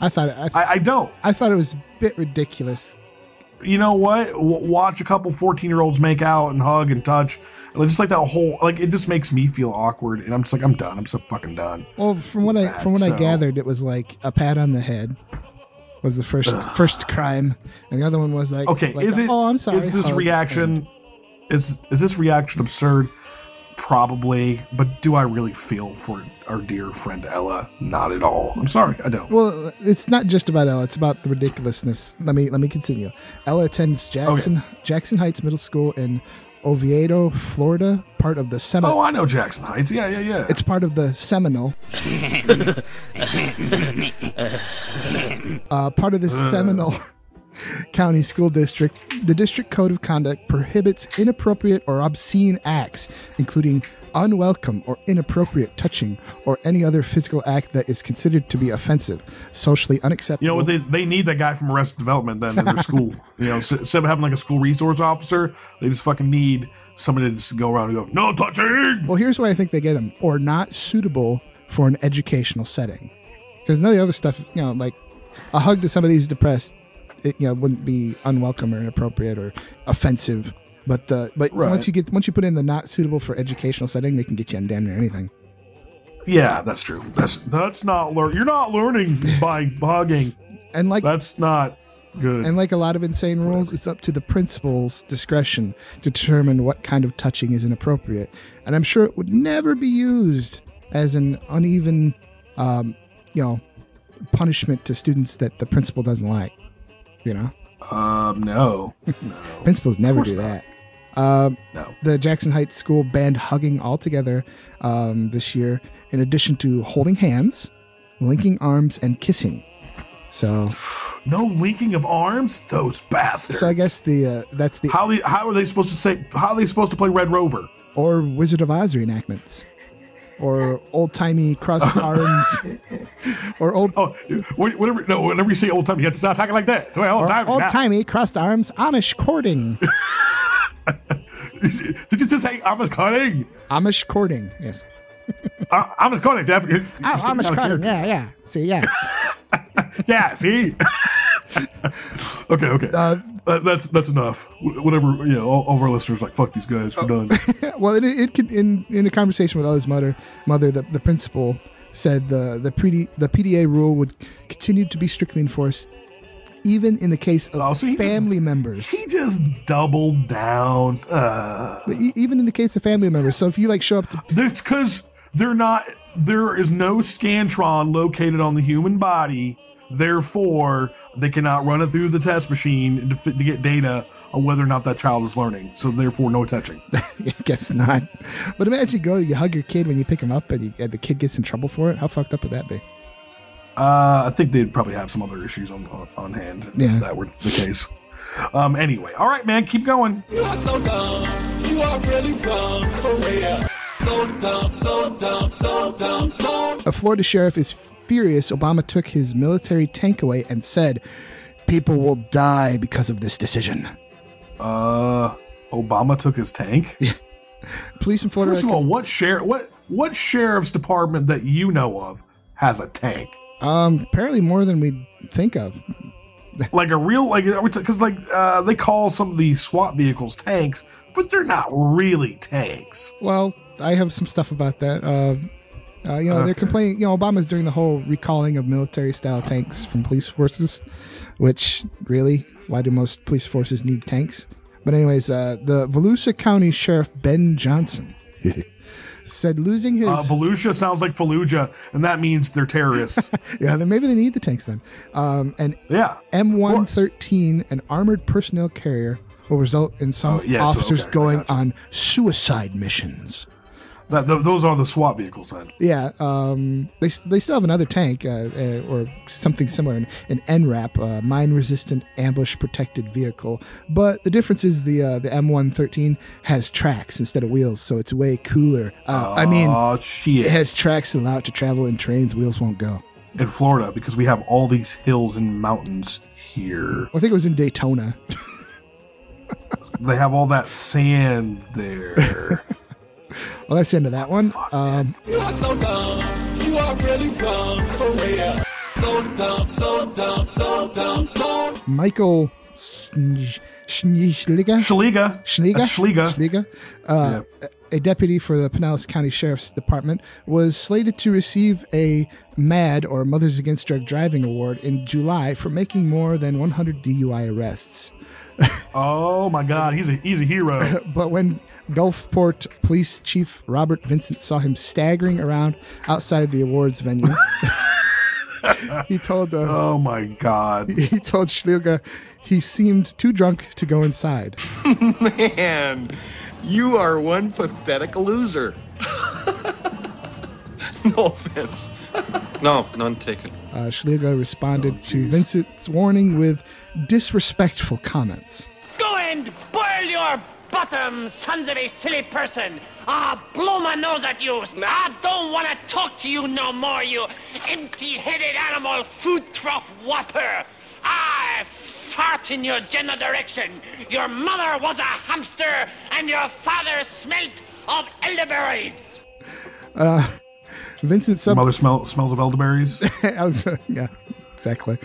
I thought I, I, I don't. I thought it was a bit ridiculous. You know what? W- watch a couple 14 year olds make out and hug and touch. Just like that whole, like, it just makes me feel awkward. And I'm just like, I'm done. I'm so fucking done. Well, from what I from what I gathered, it was like a pat on the head was the first first crime, and the other one was like, Okay, like, is it? Oh, I'm sorry. Is this hug." reaction? Is is this reaction absurd? Probably, but do I really feel for our dear friend Ella? Not at all. I'm sorry, I don't. Well, it's not just about Ella; it's about the ridiculousness. Let me let me continue. Ella attends Jackson Jackson Heights Middle School in Oviedo, Florida, part of the Seminole. Oh, I know Jackson Heights. Yeah, yeah, yeah. It's part of the Seminole. uh, part of the Ugh. Seminole County School District, the district code of conduct prohibits inappropriate or obscene acts, including unwelcome or inappropriate touching or any other physical act that is considered to be offensive, socially unacceptable. You know what? They, they need that guy from Arrested Development then in their school. You know, instead of having like a school resource officer, they just fucking need somebody to just go around and go, no touching. Well, here's why I think they get them, or not suitable for an educational setting. Because none of the other stuff, you know, like a hug to somebody who's depressed, it, you know, wouldn't be unwelcome or inappropriate or offensive. But the but Right. once you get once you put in the not suitable for educational setting, they can get you on damn near anything. Yeah, that's true. That's that's not learn. You're not learning by hugging. And like that's not good. And like a lot of insane rules, it's up to the principal's discretion to determine what kind of touching is inappropriate. And I'm sure it would never be used as an uneven, um, you know, punishment to students that the principal doesn't like. You know, um, no, principals never do that. Um, no. The Jackson Heights School banned hugging altogether um, this year, in addition to holding hands, linking arms, and kissing. So, no linking of arms. Those bastards. so I guess the uh, that's the How how are they supposed to say? How are they supposed to play Red Rover? or Wizard of Oz reenactments, or old timey crossed arms, or old Oh, wh- whenever no, whenever you say old time, you have to start talking like that. So old time. old timey crossed arms Amish courting. Did you just say Amish cutting? Amish courting, yes. Uh, Amish cutting, Jeff. You- you Oh, seem Amish kinda yeah, yeah. See, yeah. Yeah, see. okay, okay. Uh, That- that's that's enough. Wh- Whatever, you know, all, all of our listeners are like, fuck these guys, we're Oh. done. well, it, it could in in a conversation with Ella's mother, mother the, the principal said the the PD, the PDA rule would continue to be strictly enforced, even in the case of Oh, so he just- family members. He just doubled down. Uh, even in the case of family members. So if you like show up to That's because they're not. There is no scantron located on the human body. Therefore, they cannot run it through the test machine to, fit- to get data on whether or not that child is learning. So, therefore, no touching. I guess not. But imagine you go, you hug your kid when you pick him up, and, you, and the kid gets in trouble for it. How fucked up would that be? Uh, I think they'd probably have some other issues on on, on hand Yeah. if that were the case. Um. Anyway, all right, man, keep going. You are so dumb. You are really dumb. For real. So dumb, so dumb, so dumb, so A Florida sheriff is furious Obama took his military tank away and said, People will die because of this decision. Uh, Obama took his tank. Police in Florida. First of all, what sheriff? What what sheriff's department that you know of has a tank? um, apparently more than we think of. like a real like because like uh, they call some of these SWAT vehicles tanks, but they're not really tanks. Well, I have some stuff about that. Uh, uh, you know, they're complaining. You know, Obama's doing the whole recalling of military-style tanks from police forces, which really, why do most police forces need tanks? But anyways, uh, the Volusia County Sheriff Ben Johnson said losing his Uh, Volusia sounds like Fallujah, and that means they're terrorists. yeah, then maybe they need the tanks then. Um, and yeah, M113, an armored personnel carrier, will result in some Oh, yes, officers okay, going on suicide missions. That, th- those are the SWAT vehicles then. Yeah, um, they they still have another tank uh, uh, or something similar, an, an MRAP, uh, mine-resistant ambush-protected vehicle. But the difference is the uh, the M113 has tracks instead of wheels, so it's way cooler. Uh, I mean, Oh shit! it has tracks that allow it to travel in trains wheels won't go. in Florida because we have all these hills and mountains here. I think it was in Daytona. they have all that sand there. well, that's the end of that one. Um, You are so dumb. You are really dumb for real. So dumb, so dumb, so dumb, so Michael Schliga. Schliga. Schliga. Schliga. Schliga. Schliga. Uh, A deputy for the Pinellas County Sheriff's Department was slated to receive a MADD or Mothers Against Drunk Driving Award in July for making more than 100 DUI arrests. Oh my God, he's a he's a hero. but when Gulfport Police Chief Robert Vincent saw him staggering around outside the awards venue, he told uh, oh my God, he told Schliga he seemed too drunk to go inside. Man, you are one pathetic loser. no offense. No, none taken. Uh, Schliga responded to Vincent's warning with disrespectful comments. Go and boil your bottom, sons of a silly person. Ah, blow my nose at you. I don't want to talk to you no more, you empty-headed animal food trough whopper. I fart in your general direction. Your mother was a hamster, and your father smelt of elderberries. Uh, Vincent sub- Mother smell, smells of elderberries. I was, uh, yeah, exactly.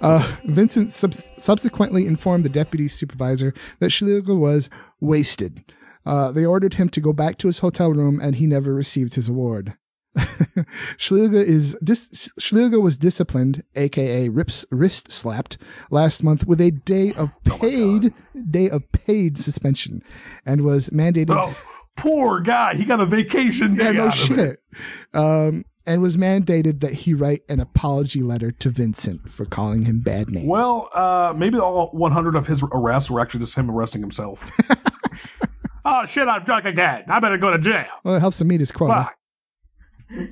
Uh, Vincent sub- subsequently informed the deputy supervisor that Schliga was wasted. Uh, they ordered him to go back to his hotel room, and he never received his award. Schliga is dis- Schliga was disciplined, aka rips wrist slapped, last month with a day of paid day of paid suspension, and was mandated. Oh, poor guy. He got a vacation day yeah, no out of it. shit. Um, and was mandated that he write an apology letter to Vincent for calling him bad names. Well, uh, maybe all 100 of his arrests were actually just him arresting himself. oh shit! I'm drunk again. I better go to jail. well, it helps him meet his quota. Fuck.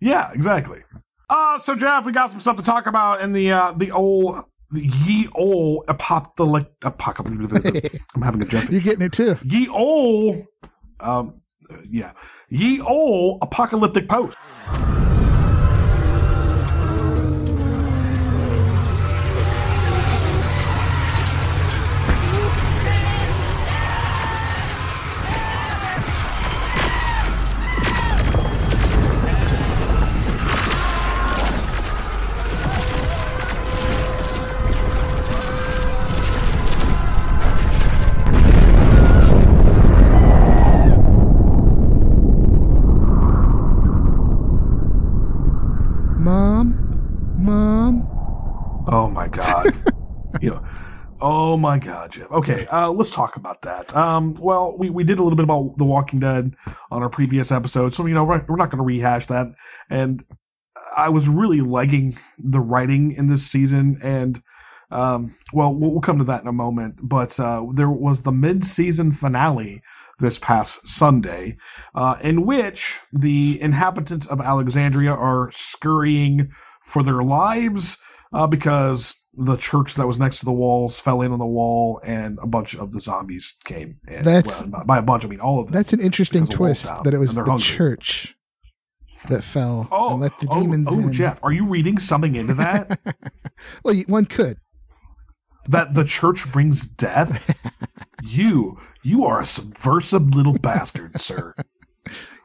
Yeah, exactly. Uh, so Jeff, we got some stuff to talk about in the uh, the old the ye old apocalyptic apocalyptic. I'm having a Jeff. You're getting it too. Ye old, um, yeah, ye old apocalyptic post. My god. you know, oh my god, Jeff. Okay, uh, let's talk about that. Um, well, we, we did a little bit about The Walking Dead on our previous episode, so you know we're, we're not going to rehash that. And I was really liking the writing in this season, and um, well, we'll, we'll come to that in a moment. But uh, there was the mid-season finale this past Sunday, uh, in which the inhabitants of Alexandria are scurrying for their lives uh, because the church that was next to the walls fell in on the wall and a bunch of the zombies came. And, That's- well, by a bunch, I mean all of them. That's an interesting because the walls twist that it was the hungry. church that fell Oh, and let the oh, demons oh, in. Jeff, are you reading something into that? Well, one could. that the church brings death? you, you are a subversive little bastard, sir.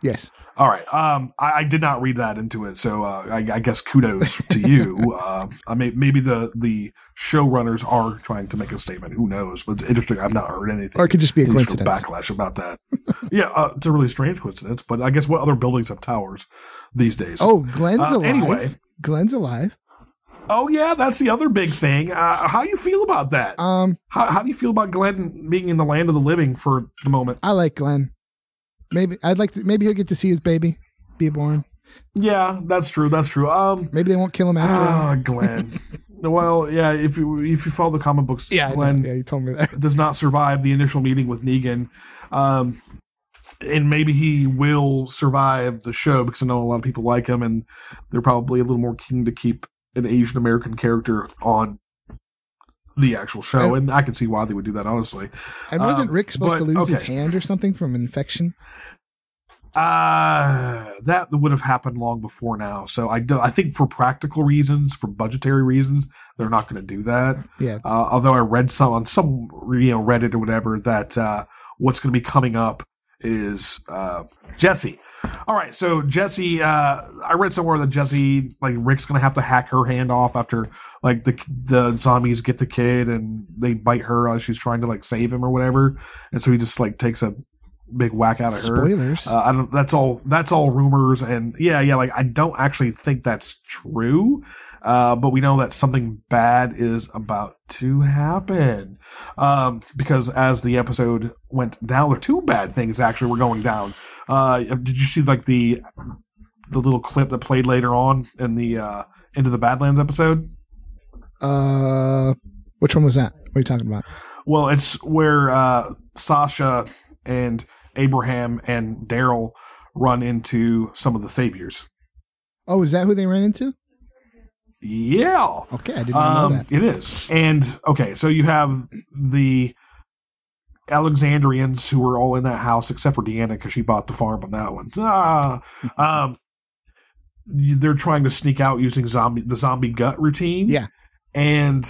Yes. All right. Um, I, I did not read that into it, so uh, I, I guess kudos to you. uh, I may, maybe the the showrunners are trying to make a statement. Who knows? But it's interesting. I've not heard anything. Or it could just be a coincidence. Backlash about that. yeah, uh, it's a really strange coincidence. But I guess what other buildings have towers these days? Oh, Glenn's Uh, alive. Anyway. Glenn's alive. Oh yeah, that's the other big thing. Uh, how do you feel about that? Um, how how do you feel about Glenn being in the land of the living for the moment? I like Glenn. Maybe I'd like to. Maybe he'll get to see his baby be born. Yeah, that's true. That's true. Um, maybe they won't kill him after. Ah, Glenn. well, yeah. If you if you follow the comic books, Yeah, Glenn Yeah, you told me that. does not survive the initial meeting with Negan. Um, and maybe he will survive the show because I know a lot of people like him, and they're probably a little more keen to keep an Asian American character on the actual show, and I can see why they would do that. Honestly, And wasn't Um, Rick supposed but- to lose his hand or something from infection? Uh, that would have happened long before now. So I do, I think for practical reasons, for budgetary reasons, they're not going to do that. Yeah. Uh, although I read some on some you know Reddit or whatever that uh, what's going to be coming up is uh, Jesse. All right, so Jesse, uh, I read somewhere that Jesse, like Rick's going to have to hack her hand off after like the the zombies get the kid and they bite her as she's trying to like save him or whatever, and so he just like takes a big whack out of her. Spoilers. Uh, I don't. That's all. That's all rumors, and yeah, yeah. Like I don't actually think that's true. Uh, but we know that something bad is about to happen. Um, because as the episode went down, or two bad things actually were going down. Uh, did you see like the the little clip that played later on in the uh, into the Badlands episode? Uh, which one was that? What are you talking about? Well, it's where uh, Sasha and Abraham and Daryl run into some of the saviors. Oh, is that who they ran into? Yeah. Okay, I did not Um, know that. It is. And okay, so you have the Alexandrians who were all in that house except for Deanna because she bought the farm on that one. Ah, um, they're trying to sneak out using zombie the zombie gut routine. Yeah. And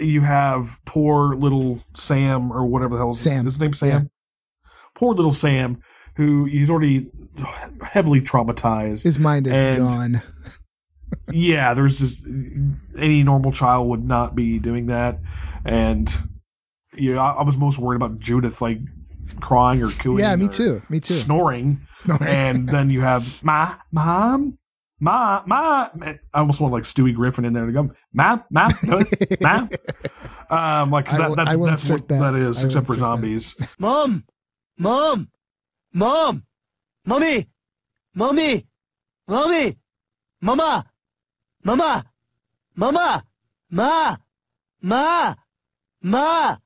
you have poor little Sam or whatever the hell is Sam. his name Sam. Poor little Sam who he's already heavily traumatized. His mind is And- gone. yeah, there's just any normal child would not be doing that, and you know, I, I was most worried about Judith like crying or cooing. Yeah, me or too. Me too. Snoring, Snoring. and then you have ma, mom, ma, ma. I almost want like Stewie Griffin in there to go, ma, ma, ma. Um, like 'cause I that, will- that's that's what that. that is, I except for insert that. zombies. Mom! Mom! Mom! Mommy! Mommy! Mommy! Mama! Mama! Mama! Ma! Ma! Ma!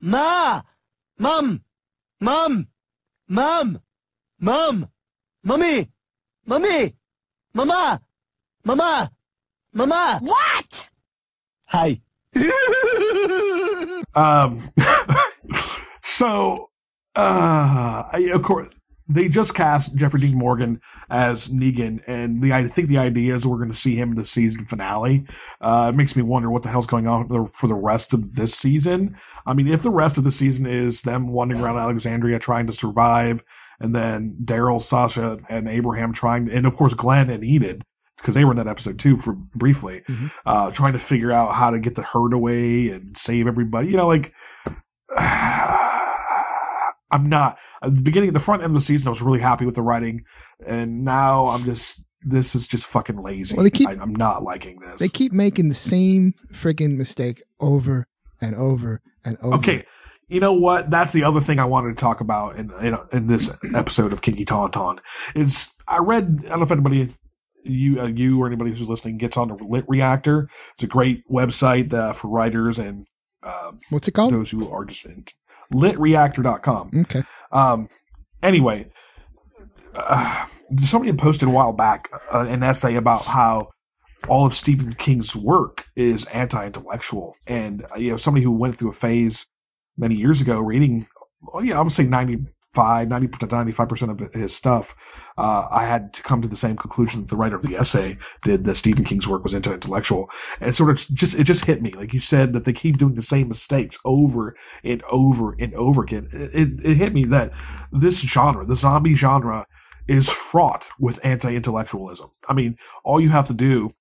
Ma! Mom! Mom! Mom! Mom! Mommy! Mommy! Mama! Mama! Mama! What? Hi. Um, so, uh, I, of course, they just cast Jeffrey Dean Morgan as Negan, and the I think the idea is we're going to see him in the season finale. Uh, it makes me wonder what the hell's going on for the, for the rest of this season. I mean, if the rest of the season is them wandering around Alexandria trying to survive, and then Daryl, Sasha, and Abraham trying, and of course Glenn and Enid. Because they were in that episode too, for briefly, uh, trying to figure out how to get the herd away and save everybody. You know, like I'm not at the beginning, the front end of the season, I was really happy with the writing, and now I'm just this is just fucking lazy. Well, they keep- I, I'm not liking this. They keep making the same freaking mistake over and over and over. Okay, you know what? That's the other thing I wanted to talk about in in, in this episode of Kinky Tauntaun is I read. I don't know if anybody you uh, you or anybody who's listening gets on the Lit Reactor. It's a great website uh, for writers and uh, What's it called? those who are just in litreactor.com. Okay. Um, anyway, uh, somebody had posted a while back uh, an essay about how all of Stephen King's work is anti-intellectual, and uh, you know somebody who went through a phase many years ago reading, well, yeah, I would say 95, 90 to 95 percent of his stuff. Uh, I had to come to the same conclusion that the writer of the essay did that Stephen King's work was anti-intellectual, and sort of just it just hit me like you said that they keep doing the same mistakes over and over and over again. It, it, it hit me that this genre, the zombie genre, is fraught with anti-intellectualism. I mean, all you have to do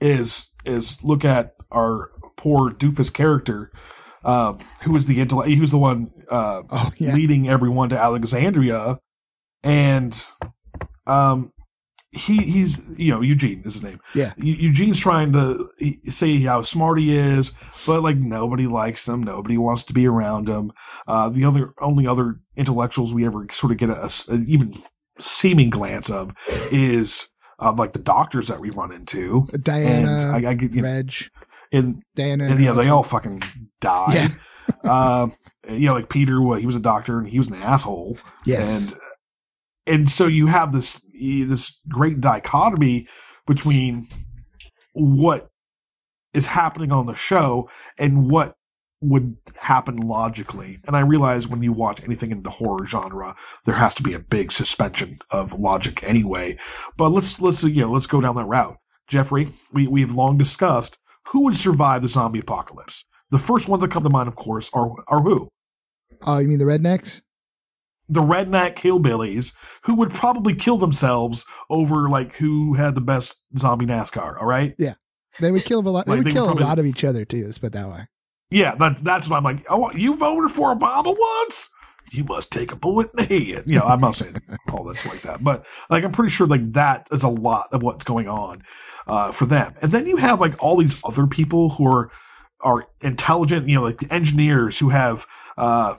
is is look at our poor doofus character, uh, who was the intellect, he was the one uh, leading everyone to Alexandria, and um, he he's you know Eugene is his name. Yeah. Eu- Eugene's trying to he- say how smart he is, but like nobody likes him, nobody wants to be around him. Uh, the other only other intellectuals we ever sort of get a, a even seeming glance of is uh, like the doctors that we run into. Diana, and I, I you know, Reg, and Diana, and yeah, they all fucking died. uh, you know, like Peter, well, he was a doctor and he was an asshole. Yes. and and so you have this this great dichotomy between what is happening on the show and what would happen logically. And I realize when you watch anything in the horror genre, there has to be a big suspension of logic anyway. But let's let's you know let's go down that route. Jeffrey, we we've long discussed who would survive the zombie apocalypse. The first ones that come to mind, of course, are are who? Oh, you mean the rednecks? The redneck hillbillies who would probably kill themselves over like who had the best zombie NASCAR. All right. Yeah, they would kill a lot. They Like, would they would kill probably- a lot of each other too. Let's put that way. Yeah, that, that's what I'm like. Oh, you voted for Obama once? You must take a bullet in the head. You know, I'm not saying all that's like that, but like I'm pretty sure like that is a lot of what's going on uh, for them. And then you have like all these other people who are are intelligent, you know, like engineers who have uh,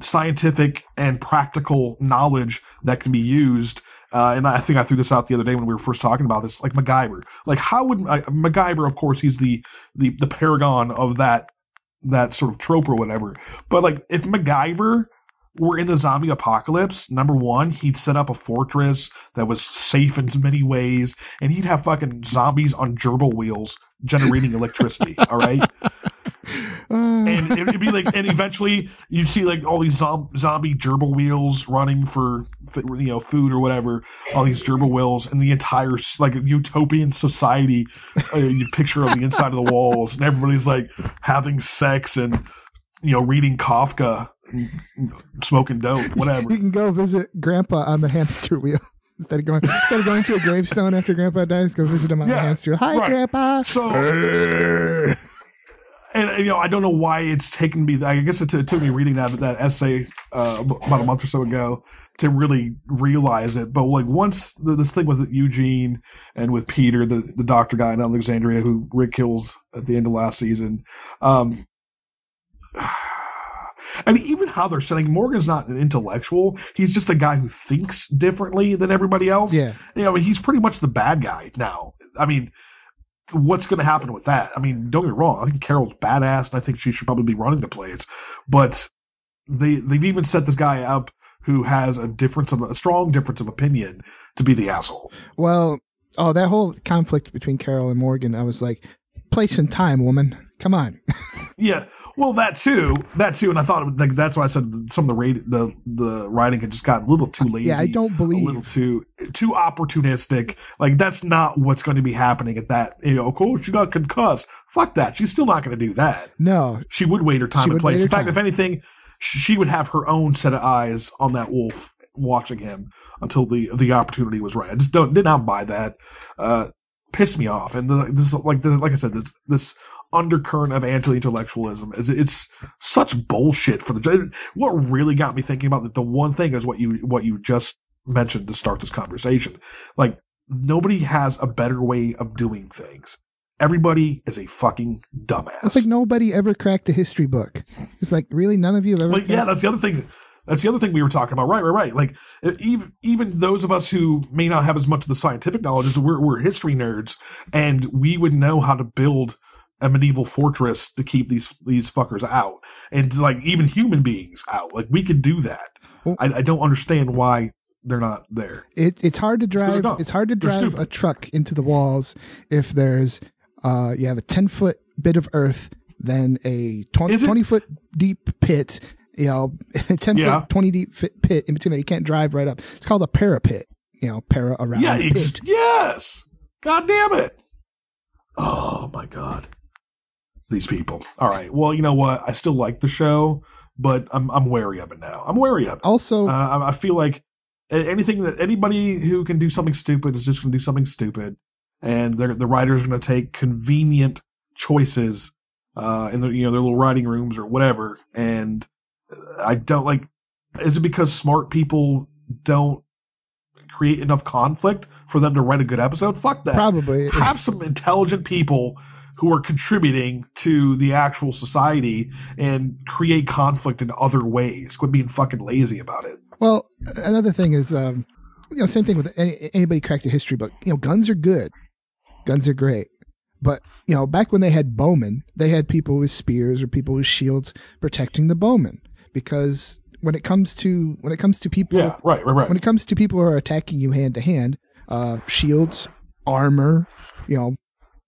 scientific and practical knowledge that can be used. Uh, and I think I threw this out the other day when we were first talking about this, like MacGyver. Like, how would uh, MacGyver? Of course, he's the, the the paragon of that that sort of trope or whatever. But like, if MacGyver were in the zombie apocalypse, number one, he'd set up a fortress that was safe in many ways, and he'd have fucking zombies on gerbil wheels generating electricity. all right. and it'd be like, and eventually you'd see like all these zom- zombie gerbil wheels running for, you know, food or whatever. All these gerbil wheels, and the entire like utopian society. Uh, you picture on the inside of the walls, and everybody's like having sex and you know reading Kafka, and, you know, smoking dope, whatever. You can go visit Grandpa on the hamster wheel instead of going instead of going to a gravestone after Grandpa dies. Go visit him on the hamster wheel. Hi, right. Grandpa. So, and you know, I don't know why it's taken me. I guess it, t- it took me reading that that essay uh, about a month or so ago to really realize it. But like once the, this thing with Eugene and with Peter, the the doctor guy in Alexandria who Rick kills at the end of last season, um, and even how they're setting Morgan's not an intellectual; he's just a guy who thinks differently than everybody else. Yeah. you know, he's pretty much the bad guy now. I mean, what's going to happen with that? I mean, don't get me wrong. I think Carol's badass, and I think she should probably be running the place. But they they've even set this guy up who has a difference of a strong difference of opinion to be the asshole. Well, oh, that whole conflict between Carol and Morgan, I was like, place and time, woman. Come on. Yeah, well, that too, that too, and I thought like that's why I said some of the rate, the the writing had just gotten a little too lazy. yeah, I don't believe a little too too opportunistic. Like that's not what's going to be happening at that. You know, cool, she got concussed. Fuck that. She's still not going to do that. No, She would wait her time and place. In fact, time. if anything, she would have her own set of eyes on that wolf, watching him until the the opportunity was right. I just don't did not buy that. Uh, pissed me off. And the, this like the, like I said, this this undercurrent of anti-intellectualism is it's such bullshit for the. What really got me thinking about that the one thing is what you what you just mentioned to start this conversation. Like nobody has a better way of doing things. Everybody is a fucking dumbass. It's like nobody ever cracked a history book. It's like really none of you have ever. Like, yeah, that's the other thing. That's the other thing we were talking about. Right, right, right. Like even even those of us who may not have as much of the scientific knowledge as we're we're history nerds, and we would know how to build a medieval fortress to keep these these fuckers out, and like even human beings out. Like we could do that. I, I don't understand why they're not there. It, it's hard to drive. It's hard to drive a truck into the walls if there's uh you have a ten foot bit of earth, then a 20, 20 foot deep pit. You know, ten Yeah. foot, twenty deep fit pit in between that you can't drive right up. It's called a parapet. You know, para around Yeah, ex- yes. God damn it. Oh my god. These people. All right. Well, you know what? I still like the show, but I'm I'm wary of it now. I'm wary of it. Also, uh, I, I feel like anything that anybody who can do something stupid is just going to do something stupid, and they're, the writers are going to take convenient choices uh, in the you know their little writing rooms or whatever. And I don't like. Is it because smart people don't create enough conflict for them to write a good episode? Fuck that. Probably. have some intelligent people who are contributing to the actual society and create conflict in other ways. Quit being fucking lazy about it. Well, another thing is, um, you know, same thing with any, anybody cracked a history book. You know, guns are good, guns are great, but you know, back when they had bowmen, they had people with spears or people with shields protecting the bowmen because when it comes to when it comes to people, Yeah, right, right, right. When it comes to people who are attacking you hand to hand, uh, shields, armor, you know,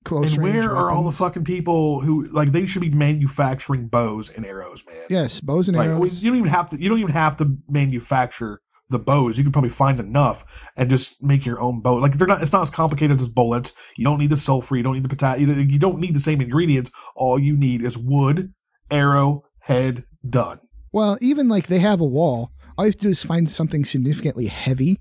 close and where are all the fucking people who like they should be manufacturing bows and arrows, man? Yes, bows and Like, arrows. you don't even have to. You don't even have to manufacture the bows. You can probably find enough and just make your own bow. Like they're not. It's not as complicated as bullets. You don't need the sulfur. You don't need the potassium. You, you don't need the same ingredients. All you need is wood, arrow, head. Done. Well, even like they have a wall. All you have to do is find something significantly heavy,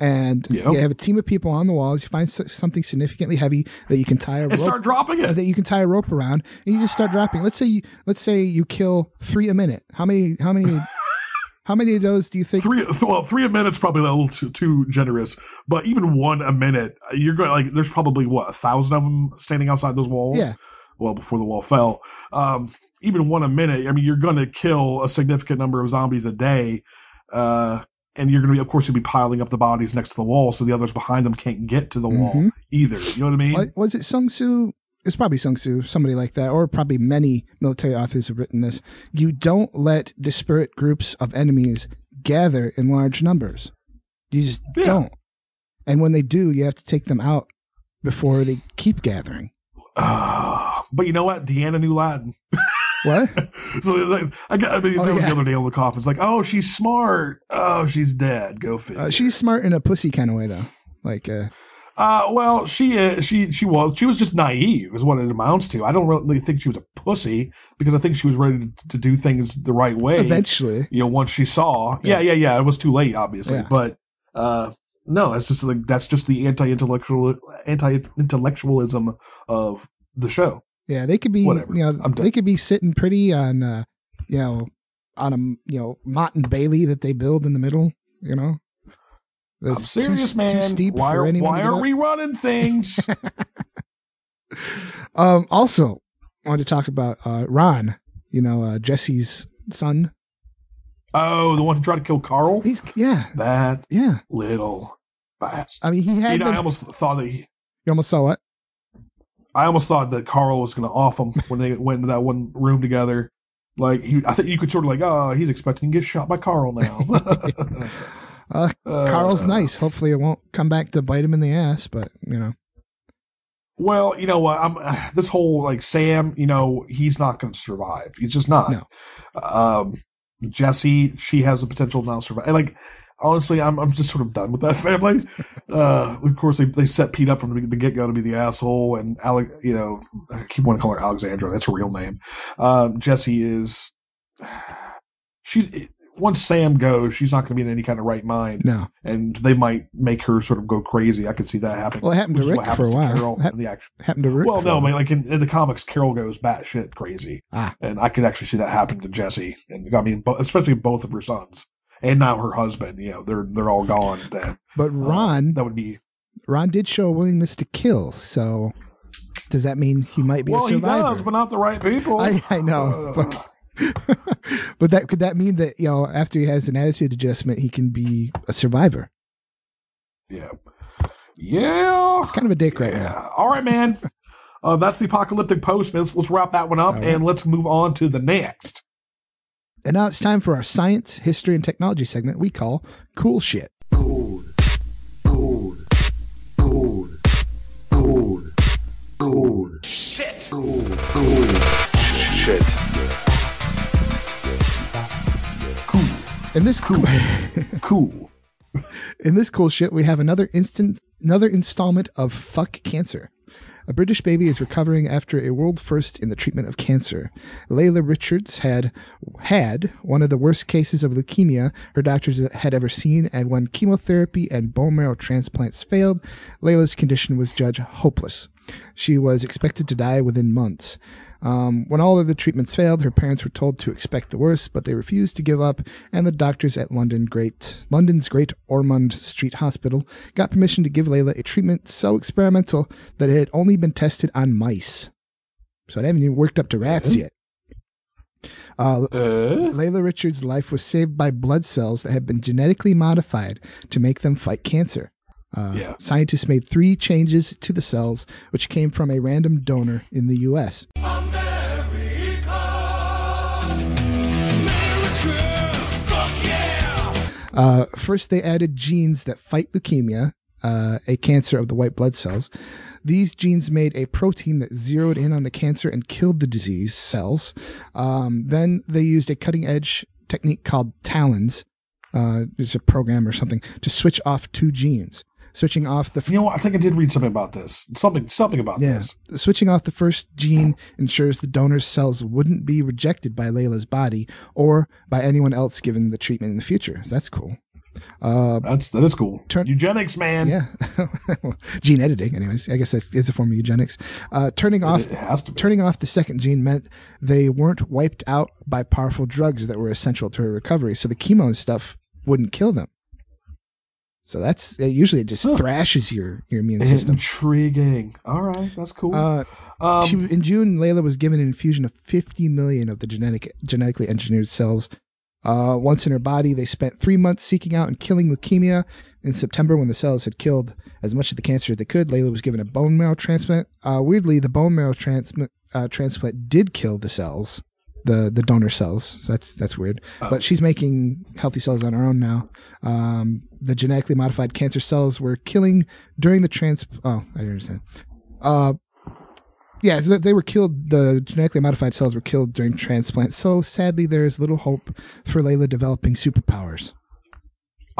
and Yep. you have a team of people on the walls. You find something significantly heavy that you can tie a rope, And start dropping it. That you can tie a rope around, and you just start dropping. Let's say you let's say you kill three a minute. How many? How many? how many of those do you think? Three, well, three a minute's probably a little too, too generous, but even one a minute, you're going like. There's probably what a thousand of them standing outside those walls. Yeah. Well, before the wall fell, um, even one a minute. I mean, you're going to kill a significant number of zombies a day, uh, and you're going to be, of course, you'll be piling up the bodies next to the wall, so the others behind them can't get to the wall Mhm. either. You know what I mean? Wa- Was it Sun Tzu? It's probably Sun Tzu, somebody like that, or probably many military authors have written this. You don't let disparate groups of enemies gather in large numbers. You just don't. And when they do, you have to take them out before they keep gathering. but you know what? Deanna knew Latin. What? so like, I, got, I mean, Oh, that was yeah. the other day on the coffin. It's like, oh, she's smart. Oh, she's dead. Go figure. Uh, she's smart in a pussy kind of way, though. Like, uh, Uh, well, she uh, she she was she was just naive, is what it amounts to. I don't really think she was a pussy because I think she was ready to, to do things the right way. Eventually. you know, once she saw, yeah, yeah, yeah, it was too late, obviously, Yeah. but uh, no, it's just like that's just the anti-intellectual anti-intellectualism of the show. Yeah, they could be, Whatever. you know, they could be sitting pretty on, uh, you know, on a, you know, Motte and Bailey that they build in the middle, you know. I'm That's too- serious, too man. steep why are, why are we running things? Um, also, I wanted to talk about uh, Ron, you know, uh, Jesse's son. oh, the one who tried to kill Carl. He's yeah, that yeah. little bastard. I mean, he had You know, been- I almost thought that he, You almost saw what? I almost thought that Carl was going to off him when they went into that one room together. Like he, I think you could sort of like, oh, he's expecting to get shot by Carl now. Uh, Carl's Uh, nice. Hopefully, it won't come back to bite him in the ass. But you know, well, you know what? I'm this whole like Sam. You know, he's not going to survive. He's just not. No. Um, Jesse, she has the potential to not survive. And like, honestly, I'm I'm just sort of done with that family. Uh, of course, they they set Pete up from the, the get go to be the asshole, and Alec, you know, I keep wanting to call her Alexandra. That's her real name. Um, Jesse is. She's once Sam goes, she's not going to be in any kind of right mind. No. and they might make her sort of go crazy. I could see that happening. Well, it happened to Rick for a while. Carol in the action. happened to Rick. Well, no, I mean, like in, in the comics, Carol goes batshit crazy, Ah. and I could actually see that happen to Jesse, and I mean, bo- especially both of her sons, and now her husband. You know, they're they're all gone. Then But Ron, that would be Ron did show a willingness to kill. So, does that mean he might be well, a he survivor? does, but not the right people. I, I know, Uh, but but that could that mean that you know after he has an attitude adjustment, he can be a survivor? yeah, yeah. It's kind of a dick right now. All right, man. Uh, that's the apocalyptic post. Let's, let's wrap that one up, right. and let's move on to the next. And now it's time for our science, history, and technology segment we call Cool Shit. Cool. Cool. Cool. Cool. Cool. Shit. Cool. Cool. Shit. Cool. In this cool, cool. In this cool shit, we have another instant, another installment of Fuck Cancer. A British baby is recovering after a world first in the treatment of cancer. Layla Richards had had one of the worst cases of leukemia her doctors had ever seen, and when chemotherapy and bone marrow transplants failed, Layla's condition was judged hopeless. She was expected to die within months. Um, when all of the treatments failed, her parents were told to expect the worst, but they refused to give up, and the doctors at London Great London's Great Ormond Street Hospital got permission to give Layla a treatment so experimental that it had only been tested on mice. So it hadn't even worked up to rats yet. Uh, Layla Richards' life was saved by blood cells that had been genetically modified to make them fight cancer. Uh, Yeah. Scientists made three changes to the cells, which came from a random donor in the U.S. Uh, first, they added genes that fight leukemia, uh, a cancer of the white blood cells. These genes made a protein that zeroed in on the cancer and killed the disease cells. Um, then they used a cutting edge technique called TALENs. Uh, it's a program or something to switch off two genes. Switching off the You know what? I think I did read something about this. Something something about yeah. this. Switching off the first gene ensures the donor's cells wouldn't be rejected by Layla's body or by anyone else given the treatment in the future. So that's cool. Uh, That's that is cool. Eugenics, man. yeah. gene editing, anyways. I guess that's is a form of eugenics. Uh, turning off it has to be. turning off the second gene meant they weren't wiped out by powerful drugs that were essential to her recovery. So the chemo and stuff wouldn't kill them. So that's uh, usually it just thrashes your your immune system. Intriguing. All right, that's cool. Uh, Um, she, in June, Layla was given an infusion of 50 million of the genetic genetically engineered cells. Uh, once in her body, they spent three months seeking out and killing leukemia. In September, when the cells had killed as much of the cancer as they could, Layla was given a bone marrow transplant. Uh, weirdly, the bone marrow transplant uh, transplant did kill the cells, the the donor cells. So that's that's weird. But she's making healthy cells on her own now. Um, the genetically modified cancer cells were killing during the trans. Oh, I understand. Uh, yeah, so they were killed. The genetically modified cells were killed during transplant. So sadly, there is little hope for Layla developing superpowers.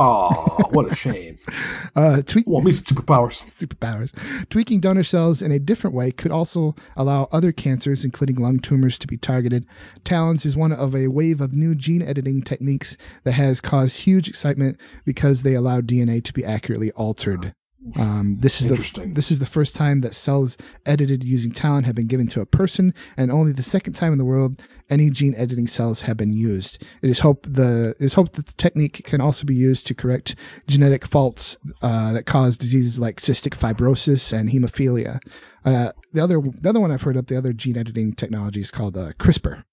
Oh, what a shame. Uh, tweak- Want me some superpowers? superpowers. Tweaking donor cells in a different way could also allow other cancers, including lung tumors, to be targeted. TALENs is one of a wave of new gene editing techniques that has caused huge excitement because they allow DNA to be accurately altered. Um, this is the this is the first time that cells edited using TALEN have been given to a person, and only the second time in the world any gene editing cells have been used. It is hope the it is hoped that the technique can also be used to correct genetic faults uh, that cause diseases like cystic fibrosis and hemophilia. Uh, the other the other one I've heard of the other gene editing technology is called uh, CRISPR.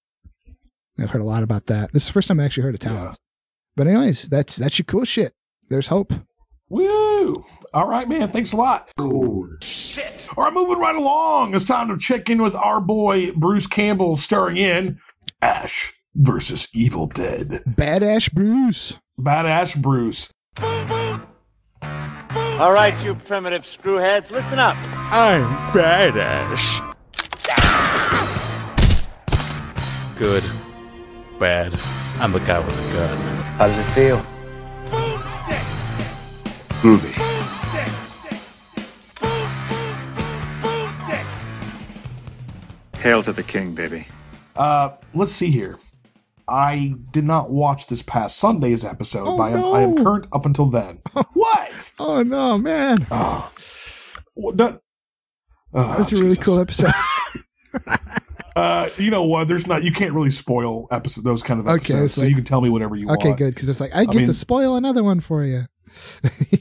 I've heard a lot about that. This is the first time I actually heard of TALENs. But anyways, that's that's your cool shit. There's hope. Woo! All right, man. Thanks a lot. Shit! All right, moving right along. It's time to check in with our boy Bruce Campbell, starring in Ash versus Evil Dead. Badass Bruce. Badass Bruce. All right, you primitive screwheads, listen up. I'm badass. Good. Bad. I'm the guy with the gun. How does it feel? Groovy. Hail to the king, baby. Uh, let's see here. I did not watch this past Sunday's episode, Oh, but I am, I am current up until then. what? Oh no, man! Oh, what that, oh, That's a really cool episode. Uh, you know what? There's not. You can't really spoil episode those kind of Okay, episodes, it's so like- you can tell me whatever you okay, want. Okay, good because it's like I get mean- to spoil another one for you.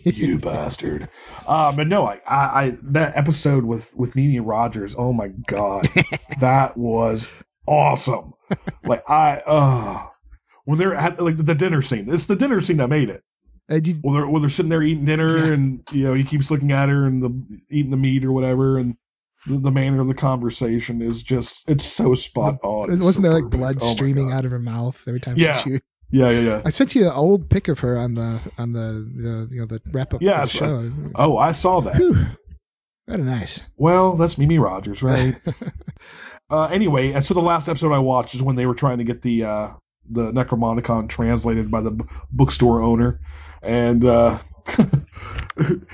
You bastard. Uh, but no, I, I, I that episode with with Mimi Rogers. Oh my god, that was awesome. Like I, uh, when they're at like the dinner scene. It's the dinner scene that made it. Uh, did- Well, they're, well, they're sitting there eating dinner, Yeah. and you know he keeps looking at her and the eating the meat or whatever, and the, the manner of the conversation is just it's so spot on. Wasn't so there like perfect. blood Oh streaming out of her mouth every time Yeah. she chewed? Yeah, yeah, yeah. I sent you an old pic of her on the on the, the you know the wrap up Yeah, show. Oh, I saw that. Very nice. Well, that's Mimi Rogers, right? uh, anyway, and so the last episode I watched is when they were trying to get the uh, the Necronomicon translated by the b- bookstore owner, and uh,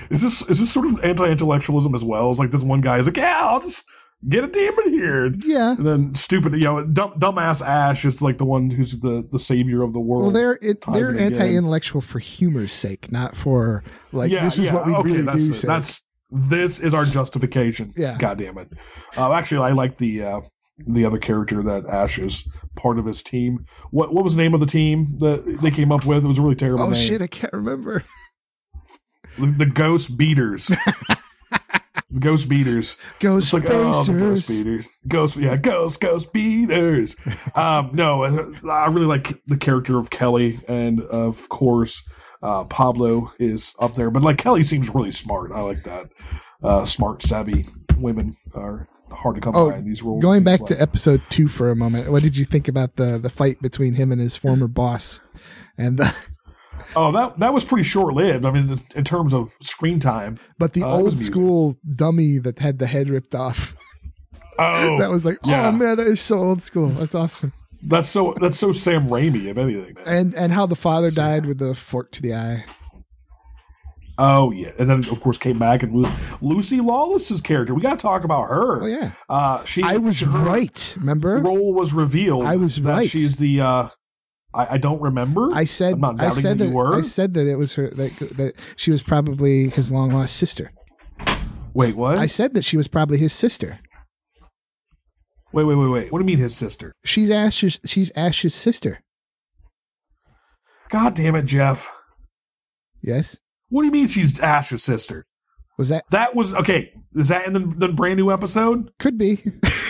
is this is this sort of anti-intellectualism as well? It's like this one guy is like, yeah, I'll just get a demon here, Yeah. and then stupid, you know, dumb, dumbass Ash is like the one who's the the savior of the world. Well, they're it, they're anti-intellectual for humor's sake, not for like Yeah, this is yeah, what we okay, really that's do. it. That's this is our justification. Yeah. God damn it. Uh, actually, I like the uh, the other character that Ash is part of his team. What what was the name of the team that they came up with? It was a really terrible oh name. shit, I can't remember. The, the Ghost Beaters. Ghost Beaters. Ghost It's like, oh, Ghost Beaters. Ghost, yeah, Ghost, Ghost Beaters. um, no, I really like the character of Kelly, and of course, uh, Pablo is up there. But like Kelly seems really smart. I like that. Uh, smart, savvy women are hard to come Oh, by in these roles. going back like. to episode two for a moment, what did you think about the the fight between him and his former boss? And the, Oh, that that was pretty short lived. I mean, in, terms of screen time. But the Uh, old school dummy that had the head ripped off. Oh, that was like, yeah. oh man, that is so old school. That's awesome. That's so that's so Sam Raimi, if anything. Man. And and how the father died with the fork to the eye. Oh yeah, and then of course came back and Lu- Lucy Lawless's character. We got to talk about her. Oh yeah, uh, she. I was right. Remember, role was revealed. I was that right. She's the. uh I, I don't remember. I said I said that that. I said that it was her that that she was probably his long lost sister. Wait, what? I said that she was probably his sister. Wait, wait, wait, wait. What do you mean his sister? She's Ash's she's Ash's sister. God damn it, Jeff. Yes. What do you mean she's Ash's sister? Was that that was okay? Is that in the, the brand new episode? Could be.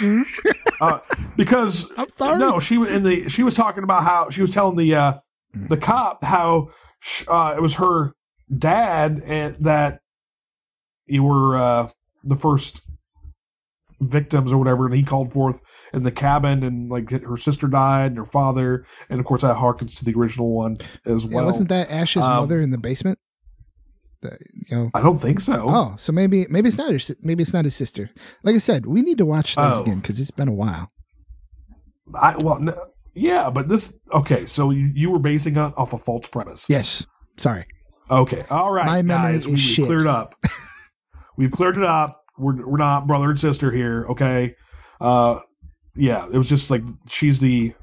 uh, because I'm sorry. No, she was in the. She was talking about how she was telling the uh, the cop how sh- uh, it was her dad and that you were uh, the first victims or whatever, and he called forth in the cabin, and like her sister died, and her father, and of course that harkens to the original one as Yeah, well. wasn't that Ash's Um, mother in the basement? The- you know. I don't think so. Oh, so maybe maybe it's not her. Maybe it's not his sister. Like I said, we need to watch those Oh. again because it's been a while. I well, no, yeah, but this okay. So you, you were basing it off a false premise. Yes. Sorry. Okay. All right, My guys. is we, we cleared up. We've cleared it up. We're we're not brother and sister here. Okay. Uh, yeah. It was just like she's the,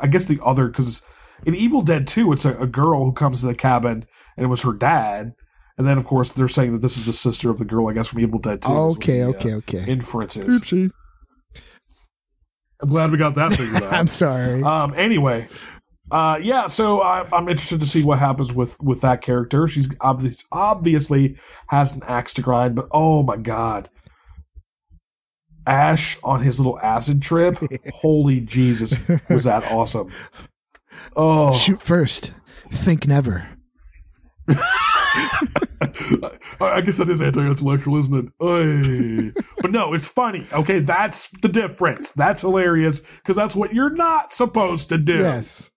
I guess the other because in Evil Dead Two, it's a, a girl who comes to the cabin and it was her dad. And then, of course, they're saying that this is the sister of the girl, I guess, from Evil Dead 2. is what Okay, uh, okay, okay. Inferences. Oopsie. I'm glad we got that figured out. I'm sorry. Um. Anyway, uh, yeah. So I, I'm interested to see what happens with with that character. She's obvious, obviously has an axe to grind, but oh my god, Ash on his little acid trip. holy Jesus, was that awesome? Oh, Shoot first, think never. I guess that is anti-intellectual, isn't it? But no, it's funny. Okay, that's the difference. That's hilarious because that's what you're not supposed to do. Yes.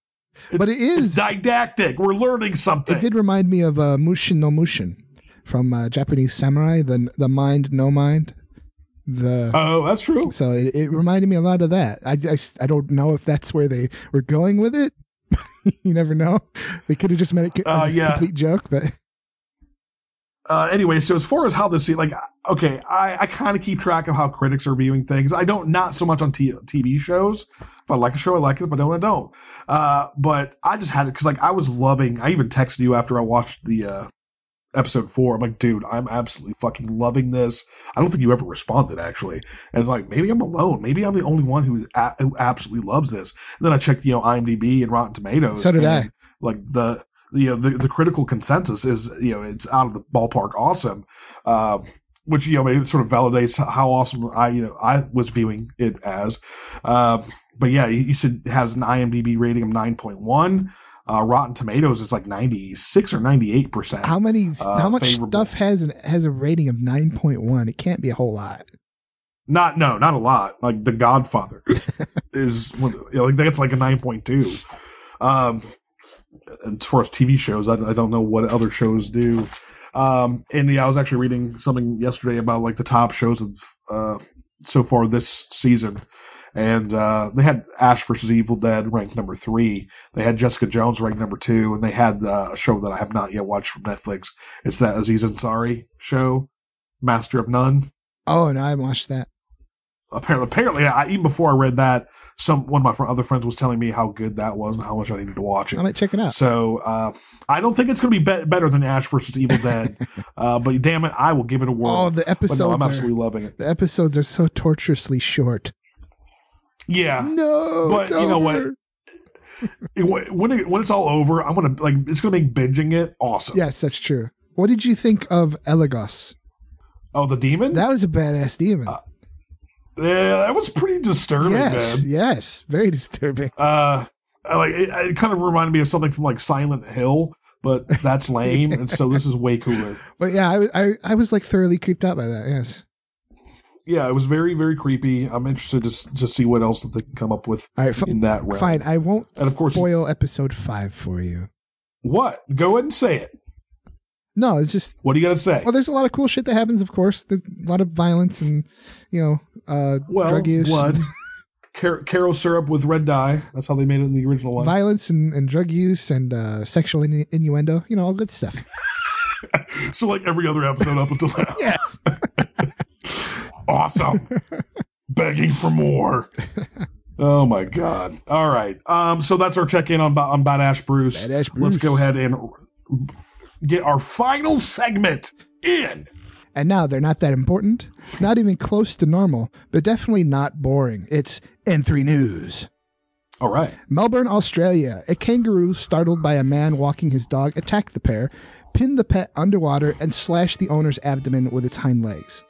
But it is didactic. We're learning something. It did remind me of uh, Mushin no Mushin from uh, Japanese Samurai, the the mind no mind. The oh, that's true. So it, it reminded me a lot of that. I, I, I don't know if that's where they were going with it. you never know. They could have just made it Uh, a yeah. complete joke, but uh, anyway, so as far as how this, like, okay, I, I kind of keep track of how critics are viewing things. I don't, not so much on t- TV shows. If I like a show, I like it. If I don't, I don't. Uh, but I just had it because, like, I was loving. I even texted you after I watched the uh, episode four. I'm like, dude, I'm absolutely fucking loving this. I don't think you ever responded actually, and like, maybe I'm alone. Maybe I'm the only one who a- who absolutely loves this. And then I checked, you know, IMDb and Rotten Tomatoes. So did and, I. Like the you know the, the critical consensus is you know it's out of the ballpark awesome um which you know maybe sort of validates how awesome i you know i was viewing it as um but yeah you, it has an imdb rating of 9.1 uh rotten tomatoes is like 96 or 98 percent how many? Uh, how much favorable. stuff has an, has a rating of nine point one? It can't be a whole lot. not no not a lot like the godfather is you know, like that's like a 9.2 um as far as tv shows I, I don't know what other shows do. Um and yeah i was actually reading something yesterday about like the top shows of uh so far this season. And uh they had ash versus evil dead ranked number three. They had jessica jones ranked number two. And they had uh, a show that i have not yet watched from netflix. It's that aziz ansari show master of none. Oh, no, I haven't watched that. apparently, apparently, I, even before I read that, some one of my fr- other friends was telling me how good that was and how much I needed to watch it. I might check it out. So uh, I don't think it's going to be, be better than Ash versus Evil Dead, uh, but damn it, I will give it a whirl. Oh, the episodes no, I'm are- absolutely loving it. The episodes are so torturously short. Yeah, No, but it's you know what? over. It- when it, when it's all over, I'm gonna like it's gonna make binging it awesome. Yes, that's true. What did you think of Eligos? Oh, the demon? That was a badass demon. Yeah, that was pretty disturbing, yes, man. yes, very disturbing. Uh, I like it, it kind of reminded me of something from like Silent Hill, but that's lame, and so this is way cooler. But yeah, I, was- I I was like thoroughly creeped out by that. Yes. Yeah, it was very very creepy. I'm interested to to see what else that they can come up with right, fi- in that realm. Fine, I won't And of course- spoil episode five for you. What? Go ahead and say it. No, it's just What are you gonna say? well, there's a lot of cool shit that happens. Of course, there's a lot of violence and you know, uh, Well, drug use, blood, Car- Karo syrup with red dye. That's how they made it in the original one. violence and, and drug use and uh, sexual innu- innuendo. You know, all good stuff. so like every other episode up until now. yes. awesome. Begging for more. Oh my god! All right, um, so that's our check-in on Ba- on Badass Bruce. Badass Let's go ahead and get our final segment in. And now they're not that important, not even close to normal, but definitely not boring. It's N3 News. All right. Melbourne, Australia. A kangaroo, startled by a man walking his dog, attacked the pair, pinned the pet underwater, and slashed the owner's abdomen with its hind legs.